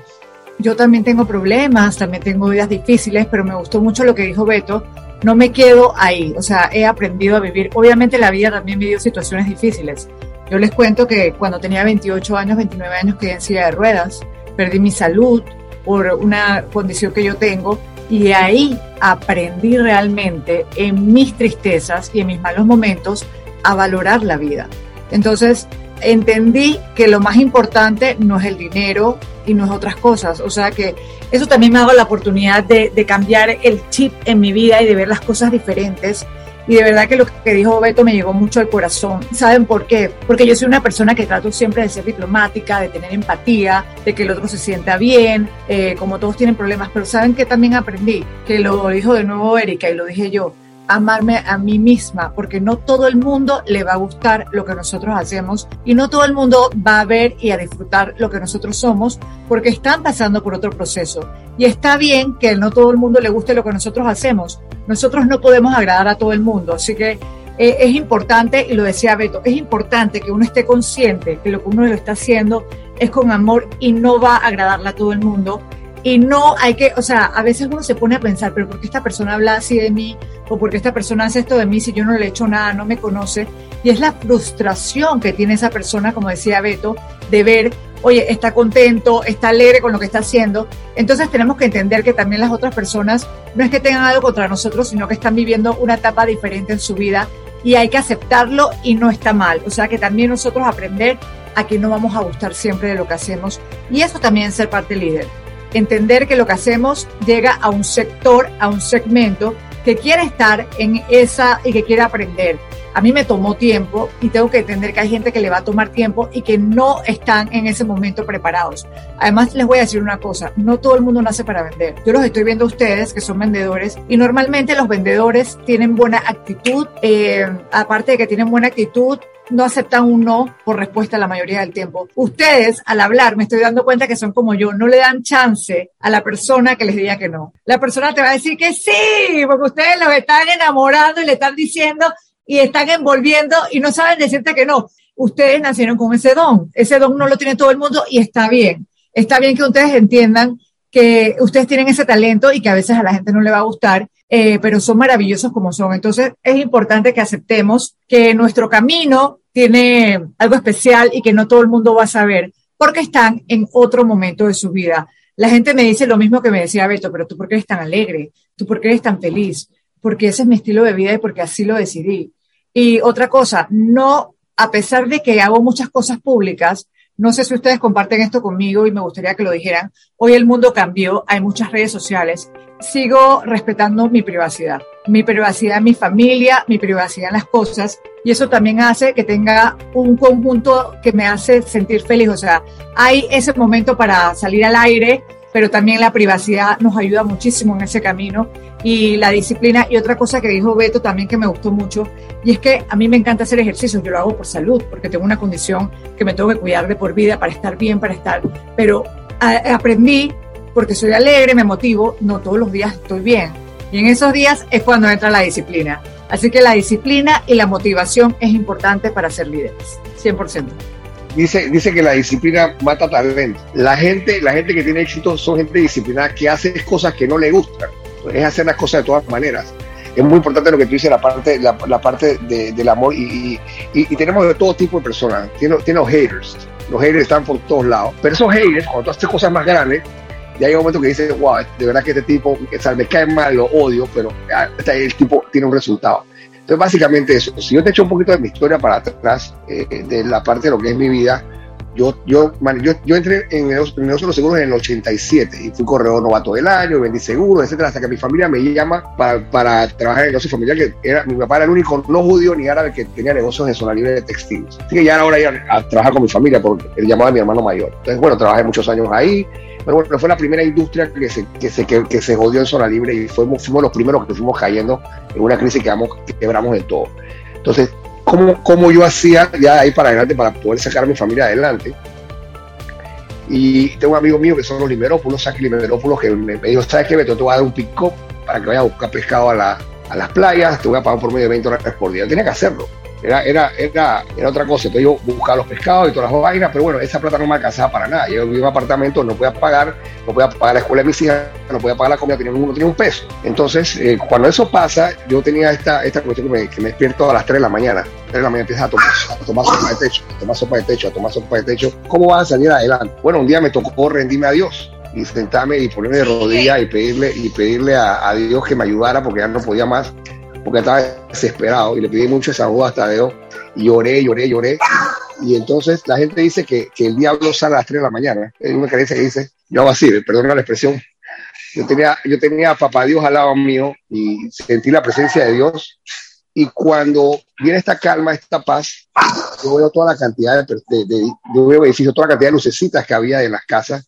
Yo también tengo problemas, también tengo vidas difíciles, pero me gustó mucho lo que dijo Beto. No me quedo ahí, o sea, he aprendido a vivir. Obviamente la vida también me dio situaciones difíciles. Yo les cuento que cuando tenía 28 años, 29 años, quedé en silla de ruedas, perdí mi salud por una condición que yo tengo y ahí aprendí realmente en mis tristezas y en mis malos momentos a valorar la vida. Entonces entendí que lo más importante no es el dinero y no es otras cosas. O sea que eso también me ha dado la oportunidad de, de cambiar el chip en mi vida y de ver las cosas diferentes y de verdad que lo que dijo Beto me llegó mucho al corazón. ¿Saben por qué? Porque yo soy una persona que trato siempre de ser diplomática, de tener empatía, de que el otro se sienta bien, eh, como todos tienen problemas, pero ¿saben qué también aprendí? Que lo dijo de nuevo Erika y lo dije yo amarme a mí misma, porque no todo el mundo le va a gustar lo que nosotros hacemos y no todo el mundo va a ver y a disfrutar lo que nosotros somos, porque están pasando por otro proceso. Y está bien que no todo el mundo le guste lo que nosotros hacemos. Nosotros no podemos agradar a todo el mundo, así que eh, es importante, y lo decía Beto, es importante que uno esté consciente que lo que uno lo está haciendo es con amor y no va a agradarle a todo el mundo y no hay que, o sea, a veces uno se pone a pensar, pero ¿por qué esta persona habla así de mí? ¿O por qué esta persona hace esto de mí si yo no le he hecho nada, no me conoce? Y es la frustración que tiene esa persona, como decía Beto, de ver, oye, está contento, está alegre con lo que está haciendo. Entonces tenemos que entender que también las otras personas no es que tengan algo contra nosotros, sino que están viviendo una etapa diferente en su vida y hay que aceptarlo y no está mal. O sea que también nosotros aprender a que no vamos a gustar siempre de lo que hacemos y eso también es ser parte líder entender que lo que hacemos llega a un sector, a un segmento que quiere estar en esa y que quiere aprender. A mí me tomó tiempo y tengo que entender que hay gente que le va a tomar tiempo y que no están en ese momento preparados. Además, les voy a decir una cosa, no todo el mundo nace para vender. Yo los estoy viendo a ustedes que son vendedores y normalmente los vendedores tienen buena actitud, eh, aparte de que tienen buena actitud, no aceptan un no por respuesta la mayoría del tiempo. Ustedes, al hablar, me estoy dando cuenta que son como yo, no le dan chance a la persona que les diga que no. La persona te va a decir que sí, porque ustedes los están enamorando y le están diciendo y están envolviendo y no saben decirte que no. Ustedes nacieron con ese don. Ese don no lo tiene todo el mundo y está bien. Está bien que ustedes entiendan que ustedes tienen ese talento y que a veces a la gente no le va a gustar, eh, pero son maravillosos como son. Entonces es importante que aceptemos que nuestro camino tiene algo especial y que no todo el mundo va a saber porque están en otro momento de su vida. La gente me dice lo mismo que me decía Beto, pero tú por qué eres tan alegre, tú por qué eres tan feliz, porque ese es mi estilo de vida y porque así lo decidí. Y otra cosa, no a pesar de que hago muchas cosas públicas, no sé si ustedes comparten esto conmigo y me gustaría que lo dijeran. Hoy el mundo cambió, hay muchas redes sociales. Sigo respetando mi privacidad, mi privacidad en mi familia, mi privacidad en las cosas. Y eso también hace que tenga un conjunto que me hace sentir feliz. O sea, hay ese momento para salir al aire, pero también la privacidad nos ayuda muchísimo en ese camino y la disciplina. Y otra cosa que dijo Beto también que me gustó mucho, y es que a mí me encanta hacer ejercicio, yo lo hago por salud, porque tengo una condición que me tengo que cuidar de por vida para estar bien, para estar, pero aprendí, porque soy alegre, me motivo, no todos los días estoy bien. Y en esos días es cuando entra la disciplina. Así que la disciplina y la motivación es importante para ser líderes, 100% dice, dice que la disciplina mata talento. La gente, la gente que tiene éxito son gente disciplinada que hace cosas que no le gustan. Es hacer las cosas de todas maneras. Es muy importante lo que tú dices, la parte, la, parte del amor. Y, tenemos de todo tipo de personas. Tiene, tiene los haters. Los haters están por todos lados. Pero esos haters, cuando tú haces cosas más grandes, ya hay un momento que dices, wow, de verdad que este tipo, o me cae mal, lo odio, pero ah, el tipo tiene un resultado. Entonces, básicamente eso. Si yo te echo un poquito de mi historia para atrás, eh, de la parte de lo que es mi vida, yo, yo, yo, yo entré en el negocio de los seguros en el 87 y fui corredor novato del año, vendí seguros, etcétera, hasta que mi familia me llama para, para trabajar en el negocio familiar, que era, mi papá era el único no judío ni árabe que tenía negocios en zona libre de textiles. Así que ya ahora ya a trabajar con mi familia por el llamado de mi hermano mayor. Entonces, bueno, trabajé muchos años ahí, pero bueno, fue la primera industria que se, que se, que, se jodió en zona libre y fuimos, fuimos los primeros que fuimos cayendo en una crisis que, quebramos en todo. Entonces, ¿cómo, ¿cómo yo hacía ya ahí para adelante para poder sacar a mi familia adelante? Y tengo un amigo mío que son los limerópulos, Saki Limerópulos, que me, dijo, ¿sabes qué, Beto? Te voy a dar un pick-up para que vayas a buscar pescado a, la, a las playas, te voy a pagar por medio de 20 dólares por día. Tenía que hacerlo. Era, era, era, era otra cosa. Entonces yo buscaba los pescados y todas las vainas, pero bueno, esa plata no me alcanzaba para nada. Yo vivía en un apartamento, no podía pagar, no podía pagar la escuela de mis hijas, no podía pagar la comida, tenía, no tenía un peso. Entonces, eh, cuando eso pasa, yo tenía esta, esta cuestión que me, que me despierto a las 3 de la mañana. 3 de la mañana empiezas a tomar, a tomar sopa de techo, a tomar sopa de techo, a tomar sopa de techo. ¿Cómo vas a salir adelante? Bueno, un día me tocó rendirme a Dios y sentarme y ponerme de rodillas y pedirle, y pedirle a, a Dios que me ayudara porque ya no podía más porque estaba desesperado y le pedí mucho esa voz hasta Dios y lloré, lloré, lloré. Y entonces la gente dice que, que el diablo sale a las 3 de la mañana. Hay una creencia que dice, yo hago así, perdona la expresión. Yo tenía, yo tenía a Papá Dios al lado mío y sentí la presencia de Dios. Y cuando viene esta calma, esta paz, yo veo toda la cantidad de, de, yo veo edificios, toda la cantidad de lucecitas que había en las casas.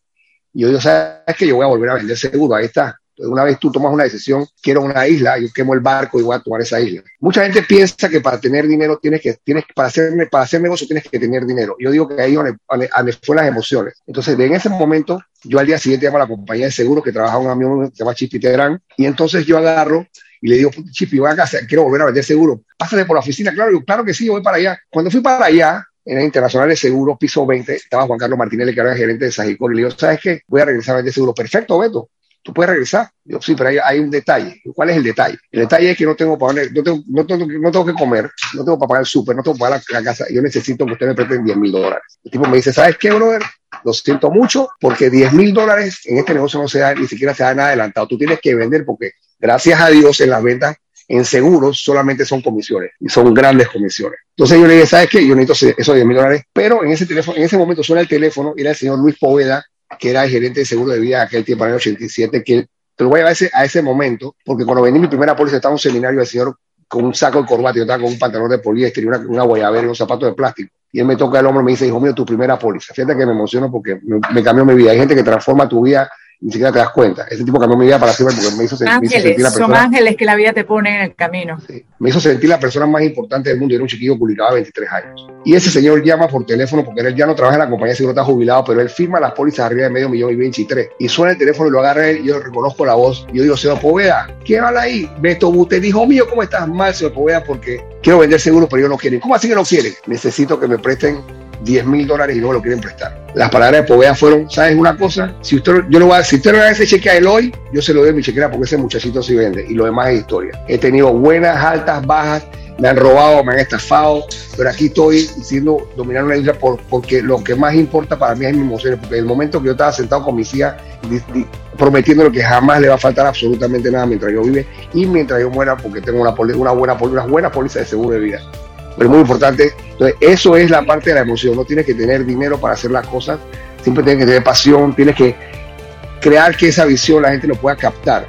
Y yo digo, ¿sabes qué? Yo voy a volver a vender seguro. Ahí está una vez tú tomas una decisión, quiero una isla, yo quemo el barco y voy a tomar esa isla. Mucha gente piensa que para tener dinero tienes que, tienes, para hacer, para hacer negocio tienes que tener dinero. Yo digo que ahí donde, donde, fue las emociones. Entonces, en ese momento, yo al día siguiente llamo a la compañía de seguros que trabaja un amigo que se llama Chipi Terán, y entonces yo agarro y le digo, Chipi, voy a casa, quiero volver a vender seguro. Pásale por la oficina, claro, yo, claro que sí, voy para allá. Cuando fui para allá, en la Internacional de Seguros, piso 20, estaba Juan Carlos Martínez, que era el gerente de Sagicor, y le digo, ¿sabes qué? Voy a regresar a vender seguro. Perfecto, Beto puedes regresar. Yo, sí, pero hay, un detalle. ¿Cuál es el detalle? El detalle es que no tengo para no tengo, no tengo, que comer, no tengo para pagar el súper, no tengo para pagar la, casa. Yo necesito que usted me preste 10 mil dólares. El tipo me dice, ¿sabes qué, brother? Lo siento mucho porque 10 mil dólares en este negocio no se da, ni siquiera se da nada adelantado. Tú tienes que vender porque, gracias a Dios, en las ventas en seguros solamente son comisiones y son grandes comisiones. Entonces yo le dije, ¿sabes qué? Yo necesito esos 10 mil dólares, pero en ese teléfono, en ese momento suena el teléfono y era el señor Luis Poveda, que era el gerente de seguro de vida aquel tiempo, en el 87, que te lo voy a llevar a ese, a ese momento, porque cuando vendí mi primera póliza estaba en un seminario del señor con un saco de corbata, yo estaba con un pantalón de poliéster y una, una guayabera y unos zapatos de plástico. Y él me toca el hombro y me dice, hijo mío, tu primera póliza. Fíjate que me emociono porque me, me cambió mi vida. Hay gente que transforma tu vida ni siquiera te das cuenta. Ese tipo cambió mi vida para siempre porque me hizo, ángeles, me hizo sentir la persona. Son ángeles que la vida te pone en el camino. me hizo sentir la persona más importante del mundo. Era un chiquillo publicaba 23 años. Y ese señor llama por teléfono porque él ya no trabaja en la compañía de seguro, está jubilado, pero él firma las pólizas arriba de medio millón y 23. Y suena el teléfono y lo agarra él y yo reconozco la voz. Y yo digo, señor Poveda, ¿qué habla ahí? Beto Bute dijo, mío, ¿cómo estás mal, señor Poveda? Porque quiero vender seguro, pero yo no quieren. ¿Cómo así que no quieren? Necesito que me presten 10 mil dólares y no me lo quieren prestar. Las palabras de Povea fueron, ¿sabes una cosa? Si usted, yo lo voy a, si usted no da ese cheque a él hoy, yo se lo doy a mi chequera porque ese muchachito sí vende y lo demás es historia. He tenido buenas, altas, bajas, me han robado, me han estafado, pero aquí estoy diciendo dominar una isla por, porque lo que más importa para mí es mi emociones, porque el momento que yo estaba sentado con mi hijas prometiéndole que jamás le va a faltar absolutamente nada mientras yo vive y mientras yo muera porque tengo una, una buena una buena póliza de seguro de vida pero muy importante. Entonces, eso es la parte de la emoción. No tienes que tener dinero para hacer las cosas, siempre tienes que tener pasión, tienes que crear que esa visión la gente lo pueda captar.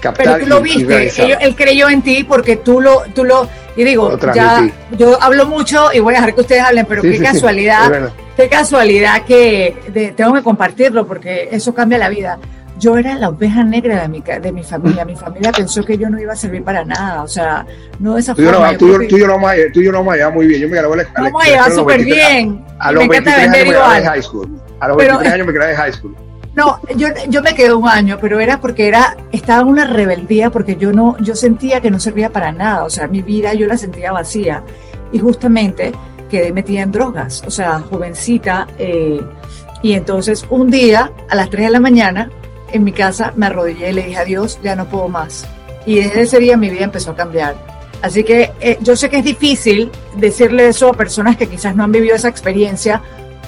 captar Pero tú lo viste, él, creyó en ti porque tú lo, tú lo, y digo, ya, yo hablo mucho y voy a dejar que ustedes hablen, pero qué casualidad, qué casualidad que tengo que compartirlo porque eso cambia la vida yo era la oveja negra de mi, de mi familia. Mi familia pensó que yo no iba a servir para nada. O sea, no de esa tú forma. tú, tú, yo no a, tú yo no llevar muy bien. Yo me gradué la escuela. Vamos a llevar súper bien. A los 23 años me gradué de high school. A los 23 años me gradué de high school. No, yo, yo me quedé un año, pero era porque era, estaba en una rebeldía porque yo no, yo sentía que no servía para nada. O sea, mi vida yo la sentía vacía. Y justamente quedé metida en drogas. O sea, jovencita. Eh, y entonces un día, a las 3 de la mañana, en mi casa me arrodillé y le dije a Dios, ya no puedo más. Y desde ese día mi vida empezó a cambiar. Así que eh, yo sé que es difícil decirle eso a personas que quizás no han vivido esa experiencia,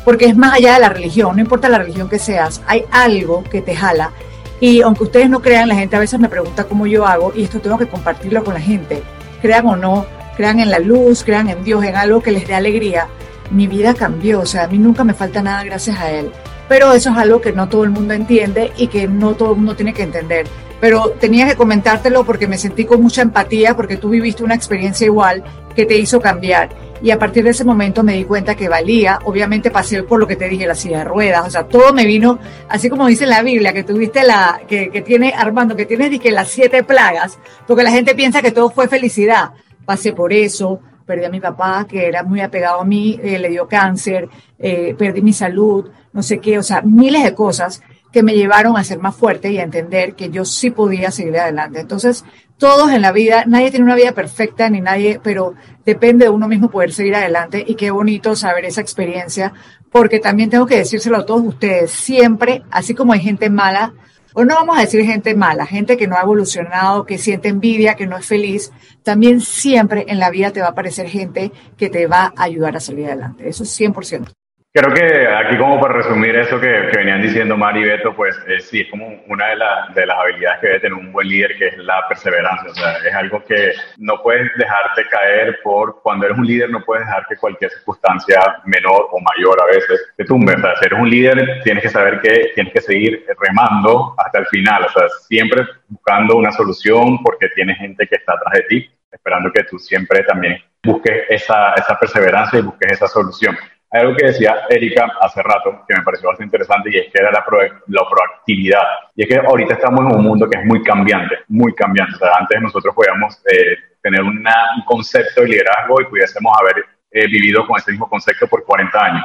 porque es más allá de la religión, no importa la religión que seas, hay algo que te jala. Y aunque ustedes no crean, la gente a veces me pregunta cómo yo hago, y esto tengo que compartirlo con la gente. Crean o no, crean en la luz, crean en Dios, en algo que les dé alegría. Mi vida cambió, o sea, a mí nunca me falta nada gracias a Él pero eso es algo que no todo el mundo entiende y que no todo el mundo tiene que entender. Pero tenía que comentártelo porque me sentí con mucha empatía, porque tú viviste una experiencia igual que te hizo cambiar. Y a partir de ese momento me di cuenta que valía. Obviamente pasé por lo que te dije, la silla de ruedas. O sea, todo me vino, así como dice la Biblia, que tuviste la, que, que tiene, Armando, que tienes que las siete plagas, porque la gente piensa que todo fue felicidad. Pasé por eso, perdí a mi papá, que era muy apegado a mí, eh, le dio cáncer, eh, perdí mi salud, no sé qué, o sea, miles de cosas que me llevaron a ser más fuerte y a entender que yo sí podía seguir adelante. Entonces, todos en la vida, nadie tiene una vida perfecta ni nadie, pero depende de uno mismo poder seguir adelante y qué bonito saber esa experiencia, porque también tengo que decírselo a todos ustedes, siempre, así como hay gente mala, o no vamos a decir gente mala, gente que no ha evolucionado, que siente envidia, que no es feliz, también siempre en la vida te va a aparecer gente que te va a ayudar a salir adelante. Eso es 100%. Creo que aquí como para resumir eso que, venían diciendo Mari y Beto, pues sí, es como una de, de, las habilidades que debe tener un buen líder, que es la perseverancia. O sea, es algo que no puedes dejarte caer por, cuando eres un líder no puedes dejar que cualquier circunstancia menor o mayor a veces te tumbe. O sea, si eres un líder tienes que saber que tienes que seguir remando hasta el final. O sea, siempre buscando una solución porque tienes gente que está atrás de ti, esperando que tú siempre también busques esa, esa perseverancia y busques esa solución. Hay algo que decía Erika hace rato que me pareció bastante interesante y es que era la, proactividad. Y es que ahorita estamos en un mundo que es muy cambiante, muy cambiante. O sea, antes nosotros podíamos eh, tener un concepto de liderazgo y pudiésemos haber eh, vivido con ese mismo concepto por 40 años.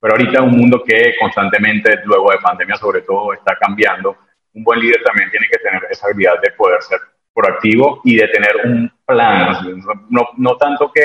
Pero ahorita un mundo que constantemente, luego de pandemia sobre todo, está cambiando, un buen líder también tiene que tener esa habilidad de poder ser proactivo y de tener un plan. No, no tanto que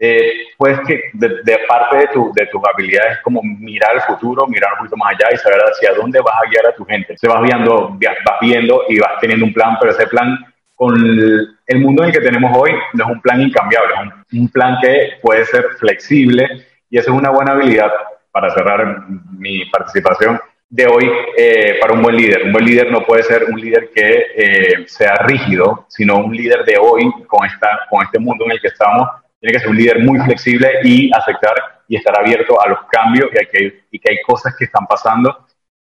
eh, pues que de, parte de, tu, de tus habilidades como mirar el futuro, mirar un poquito más allá y saber hacia dónde vas a guiar a tu gente. Se vas viendo, vas viendo y vas teniendo un plan, pero ese plan con el, mundo en el que tenemos hoy no es un plan incambiable, es un, plan que puede ser flexible y eso es una buena habilidad para cerrar mi participación de hoy eh, para un buen líder. Un buen líder no puede ser un líder que eh, sea rígido, sino un líder de hoy con, esta, con este mundo en el que estamos tiene que ser un líder muy flexible y aceptar y estar abierto a los cambios y, que, y que hay cosas que están pasando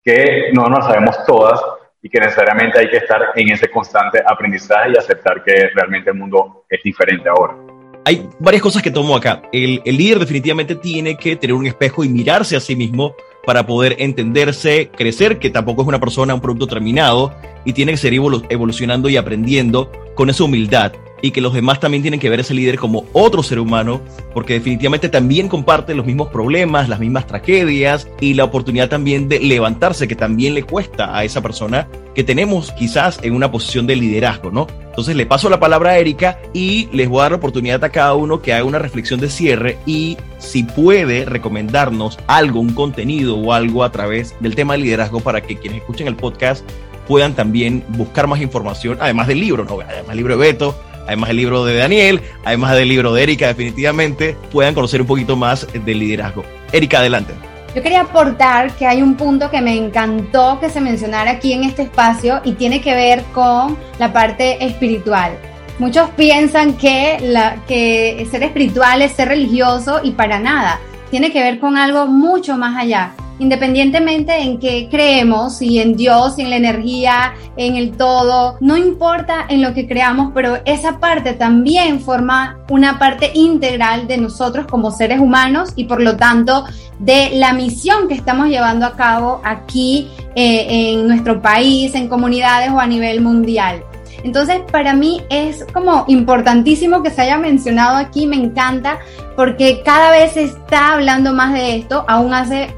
que no nos sabemos todas y que necesariamente hay que estar en ese constante aprendizaje y aceptar que realmente el mundo es diferente ahora. Hay varias cosas que tomo acá. El, el líder definitivamente tiene que tener un espejo y mirarse a sí mismo para poder entenderse, crecer, que tampoco es una persona, un producto terminado, y tiene que seguir evolucionando y aprendiendo con esa humildad y que los demás también tienen que ver ese líder como otro ser humano, porque definitivamente también comparte los mismos problemas, las mismas tragedias y la oportunidad también de levantarse, que también le cuesta a esa persona que tenemos quizás en una posición de liderazgo, ¿no? Entonces le paso la palabra a Erika y les voy a dar la oportunidad a cada uno que haga una reflexión de cierre y si puede recomendarnos algo, un contenido o algo a través del tema de liderazgo para que quienes escuchen el podcast puedan también buscar más información, además del libro, ¿no? Además del libro de Beto, además del libro de Daniel, además del libro de Erika, definitivamente puedan conocer un poquito más del liderazgo. Erika, adelante. Yo quería aportar que hay un punto que me encantó que se mencionara aquí en este espacio y tiene que ver con la parte espiritual. Muchos piensan que, la, que ser espiritual es ser religioso y para nada. Tiene que ver con algo mucho más allá independientemente en qué creemos, si en Dios, en la energía, en el todo, no importa en lo que creamos, pero esa parte también forma una parte integral de nosotros como seres humanos y por lo tanto de la misión que estamos llevando a cabo aquí eh, en nuestro país, en comunidades o a nivel mundial. Entonces, para mí es como importantísimo que se haya mencionado aquí, me encanta, porque cada vez se está hablando más de esto, aún hace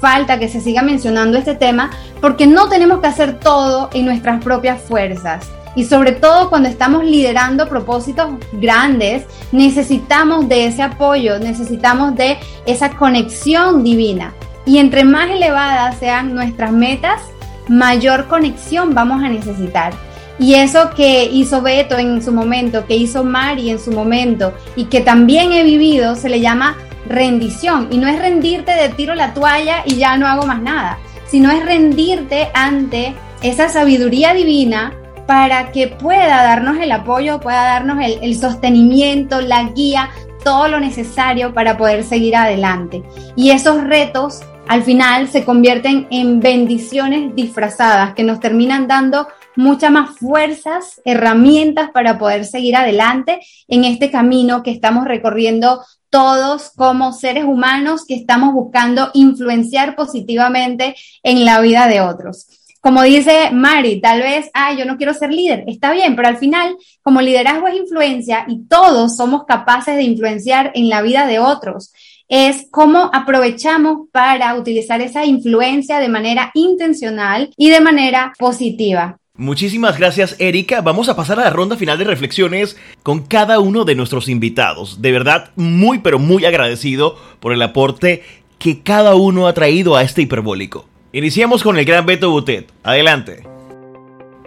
falta que se siga mencionando este tema porque no tenemos que hacer todo en nuestras propias fuerzas. Y sobre todo cuando estamos liderando propósitos grandes, necesitamos de ese apoyo, necesitamos de esa conexión divina. Y entre más elevadas sean nuestras metas, mayor conexión vamos a necesitar. Y eso que hizo Beto en su momento, que hizo Mari en su momento y que también he vivido, se le llama rendición. Y no es rendirte de tiro la toalla y ya no hago más nada, sino es rendirte ante esa sabiduría divina para que pueda darnos el apoyo, pueda darnos el, sostenimiento, la guía, todo lo necesario para poder seguir adelante. Y esos retos al final se convierten en bendiciones disfrazadas que nos terminan dando muchas más fuerzas, herramientas para poder seguir adelante en este camino que estamos recorriendo todos como seres humanos que estamos buscando influenciar positivamente en la vida de otros. Como dice Mari, tal vez, ay, yo no quiero ser líder, está bien, pero al final, como liderazgo es influencia y todos somos capaces de influenciar en la vida de otros, es cómo aprovechamos para utilizar esa influencia de manera intencional y de manera positiva. Muchísimas gracias Erika. Vamos a pasar a la ronda final de reflexiones con cada uno de nuestros invitados. De verdad, muy pero muy agradecido por el aporte que cada uno ha traído a este hiperbólico. Iniciamos con el gran Beto Butet. Adelante.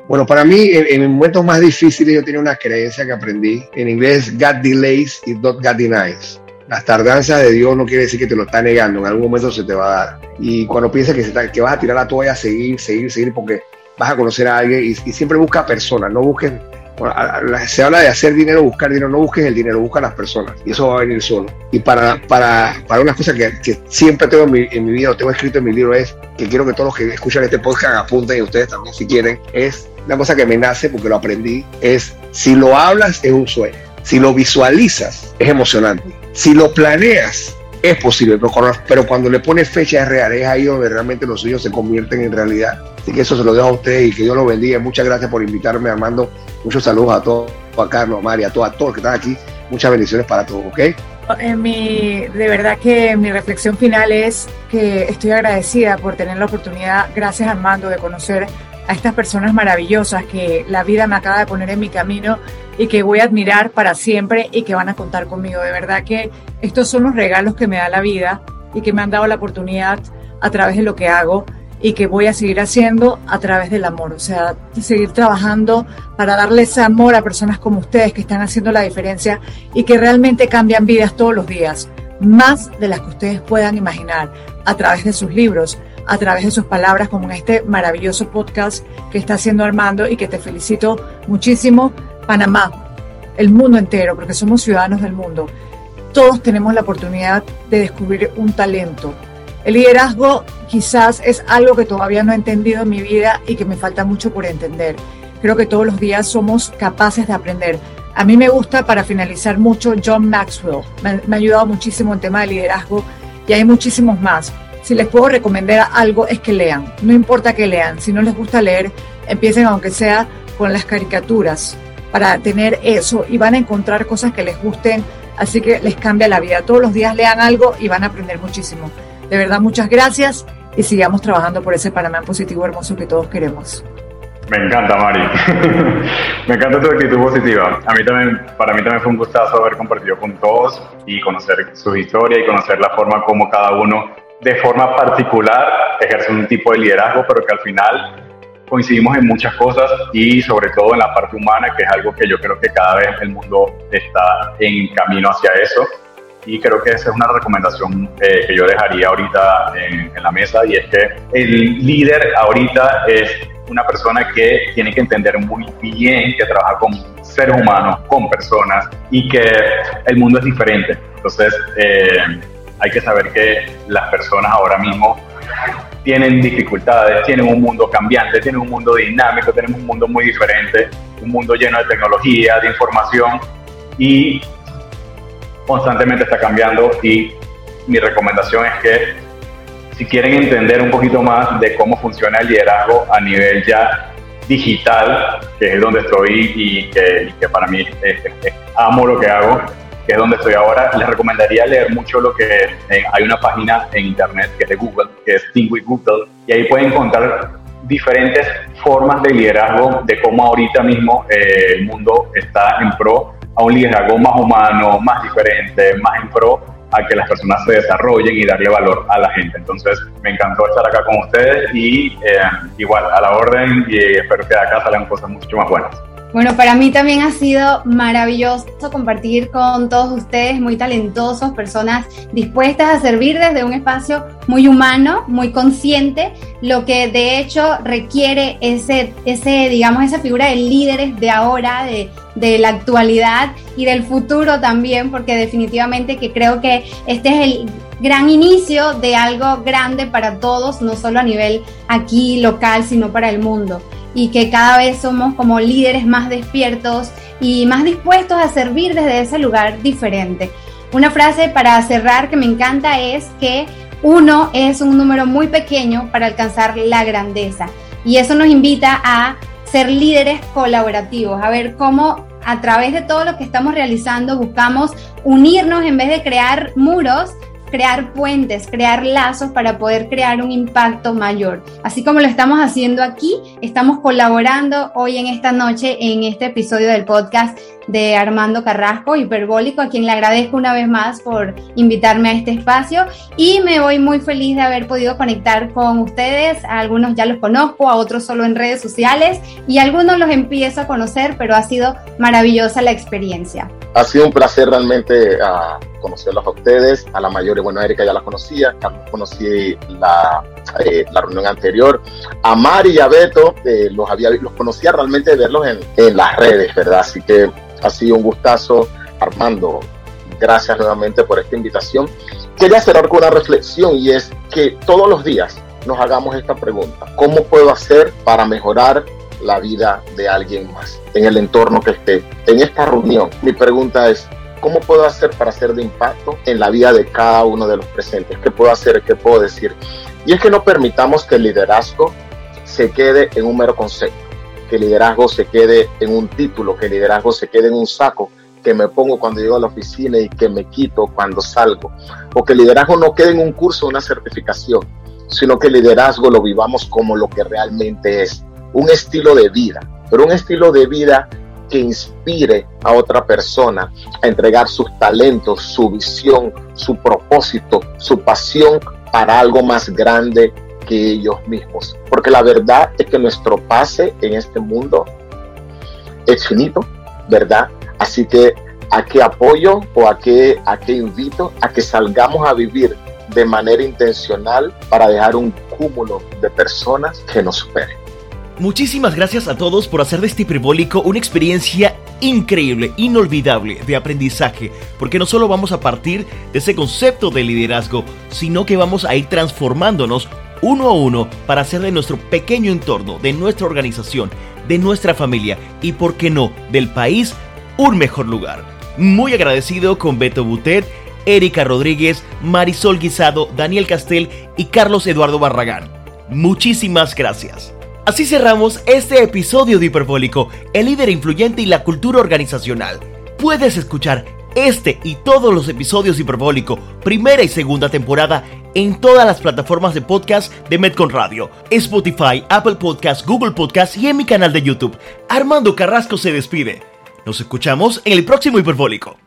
Bueno, para mí, en, en, momentos más difíciles, yo tenía una creencia que aprendí. En inglés, God delays y not God denies. Las tardanzas de Dios no quiere decir que te lo está negando, en algún momento se te va a dar. Y cuando piensas que, se que vas a tirar la toalla, seguir, seguir, seguir, porque vas a conocer a alguien y, siempre busca personas, no busquen, se habla de hacer dinero, buscar dinero, no busques el dinero, busca las personas y eso va a venir solo. Y para, para, para una cosa que, que siempre tengo en mi, en mi, vida, lo tengo escrito en mi libro, es que quiero que todos los que escuchan este podcast apunten y ustedes también si quieren, es una cosa que me nace porque lo aprendí, es si lo hablas es un sueño, si lo visualizas es emocionante, si lo planeas es posible, pero cuando, le pones fecha es real, es ahí donde realmente los sueños se convierten en realidad. Así que eso se lo dejo a ustedes y que Dios los bendiga. Muchas gracias por invitarme, Armando. Muchos saludos a todos, a Carlos, a María, a todos, a todos que están aquí. Muchas bendiciones para todos, ¿ok? En mi, de verdad que mi reflexión final es que estoy agradecida por tener la oportunidad, gracias Armando, de conocer a estas personas maravillosas que la vida me acaba de poner en mi camino y que voy a admirar para siempre y que van a contar conmigo. De verdad que estos son los regalos que me da la vida y que me han dado la oportunidad a través de lo que hago y que voy a seguir haciendo a través del amor. O sea, seguir trabajando para darle ese amor a personas como ustedes que están haciendo la diferencia y que realmente cambian vidas todos los días, más de las que ustedes puedan imaginar, a través de sus libros, a través de sus palabras, como en este maravilloso podcast que está haciendo Armando y que te felicito muchísimo Panamá, el mundo entero, porque somos ciudadanos del mundo, todos tenemos la oportunidad de descubrir un talento. El liderazgo quizás es algo que todavía no he entendido en mi vida y que me falta mucho por entender. Creo que todos los días somos capaces de aprender. A mí me gusta, para finalizar mucho, John Maxwell. Me, ha ayudado muchísimo en tema de liderazgo y hay muchísimos más. Si les puedo recomendar algo es que lean. No importa que lean. Si no les gusta leer, empiecen aunque sea con las caricaturas para tener eso y van a encontrar cosas que les gusten, así que les cambia la vida. Todos los días lean algo y van a aprender muchísimo. De verdad, muchas gracias y sigamos trabajando por ese Panamá positivo hermoso que todos queremos. Me encanta, Mari. Me encanta tu actitud positiva. A mí también, para mí también fue un gustazo haber compartido con todos y conocer su historia y conocer la forma como cada uno, de forma particular, ejerce un tipo de liderazgo, pero que al final coincidimos en muchas cosas y sobre todo en la parte humana, que es algo que yo creo que cada vez el mundo está en camino hacia eso. Y creo que esa es una recomendación eh, que yo dejaría ahorita en, en la mesa y es que el líder ahorita es una persona que tiene que entender muy bien, que trabaja con seres humanos, con personas y que el mundo es diferente. Entonces, eh, hay que saber que las personas ahora mismo tienen dificultades, tienen un mundo cambiante, tienen un mundo dinámico, tenemos un mundo muy diferente, un mundo lleno de tecnología, de información y constantemente está cambiando. Y mi recomendación es que si quieren entender un poquito más de cómo funciona el liderazgo a nivel ya digital, que es donde estoy y que, para mí amo lo que hago, que es donde estoy ahora, les recomendaría leer mucho lo que eh, hay una página en internet que es de Google, que es Think with Google, y ahí pueden encontrar diferentes formas de liderazgo, de cómo ahorita mismo eh, el mundo está en pro a un liderazgo más humano, más diferente, más en pro a que las personas se desarrollen y darle valor a la gente. Entonces, me encantó estar acá con ustedes y eh, igual, a la orden y espero que de acá salgan cosas mucho más buenas. Bueno, para mí también ha sido maravilloso compartir con todos ustedes, muy talentosos, personas dispuestas a servir desde un espacio muy humano, muy consciente, lo que de hecho requiere ese, ese digamos, esa figura de líderes de ahora, de, de la actualidad y del futuro también, porque definitivamente que creo que este es el gran inicio de algo grande para todos, no solo a nivel aquí local, sino para el mundo y que cada vez somos como líderes más despiertos y más dispuestos a servir desde ese lugar diferente. Una frase para cerrar que me encanta es que uno es un número muy pequeño para alcanzar la grandeza y eso nos invita a ser líderes colaborativos, a ver cómo a través de todo lo que estamos realizando buscamos unirnos en vez de crear muros, crear puentes, crear lazos para poder crear un impacto mayor. Así como lo estamos haciendo aquí, estamos colaborando hoy en esta noche en este episodio del podcast de Armando Carrasco, hiperbólico, a quien le agradezco una vez más por invitarme a este espacio y me voy muy feliz de haber podido conectar con ustedes. A algunos ya los conozco, a otros solo en redes sociales y a algunos los empiezo a conocer, pero ha sido maravillosa la experiencia. Ha sido un placer realmente uh, conocerlos a ustedes, a la mayoría, bueno, Erika ya la conocía, conocí la, eh, la reunión anterior, a Mari y a Beto eh, los, había, los conocía realmente de verlos en, en las redes, ¿verdad? Así que ha sido un gustazo, Armando. Gracias nuevamente por esta invitación. Quería cerrar con una reflexión y es que todos los días nos hagamos esta pregunta. ¿Cómo puedo hacer para mejorar la vida de alguien más en el entorno que esté. En esta reunión, mi pregunta es, ¿cómo puedo hacer para hacer de impacto en la vida de cada uno de los presentes? ¿Qué puedo hacer? ¿Qué puedo decir? Y es que no permitamos que el liderazgo se quede en un mero concepto, que liderazgo se quede en un título, que liderazgo se quede en un saco que me pongo cuando llego a la oficina y que me quito cuando salgo, o que liderazgo no quede en un curso, una certificación, sino que liderazgo lo vivamos como lo que realmente es, un estilo de vida, pero un estilo de vida que inspire a otra persona a entregar sus talentos, su visión, su propósito, su pasión para algo más grande que ellos mismos. Porque la verdad es que nuestro pase en este mundo es finito, ¿verdad? Así que a qué apoyo o a qué, a qué invito a que salgamos a vivir de manera intencional para dejar un cúmulo de personas que nos superen. Muchísimas gracias a todos por hacer de este hiperbólico una experiencia increíble, inolvidable de aprendizaje, porque no solo vamos a partir de ese concepto de liderazgo, sino que vamos a ir transformándonos uno a uno para hacer de nuestro pequeño entorno, de nuestra organización, de nuestra familia y, por qué no, del país, un mejor lugar. Muy agradecido con Beto Butet, Erika Rodríguez, Marisol Guisado, Daniel Castel y Carlos Eduardo Barragán. Muchísimas gracias. Así cerramos este episodio de Hiperbólico, el líder influyente y la cultura organizacional. Puedes escuchar este y todos los episodios de Hiperbólico, primera y segunda temporada, en todas las plataformas de podcast de Metcon Radio, Spotify, Apple Podcast, Google Podcast y en mi canal de YouTube. Armando Carrasco se despide. Nos escuchamos en el próximo Hiperbólico.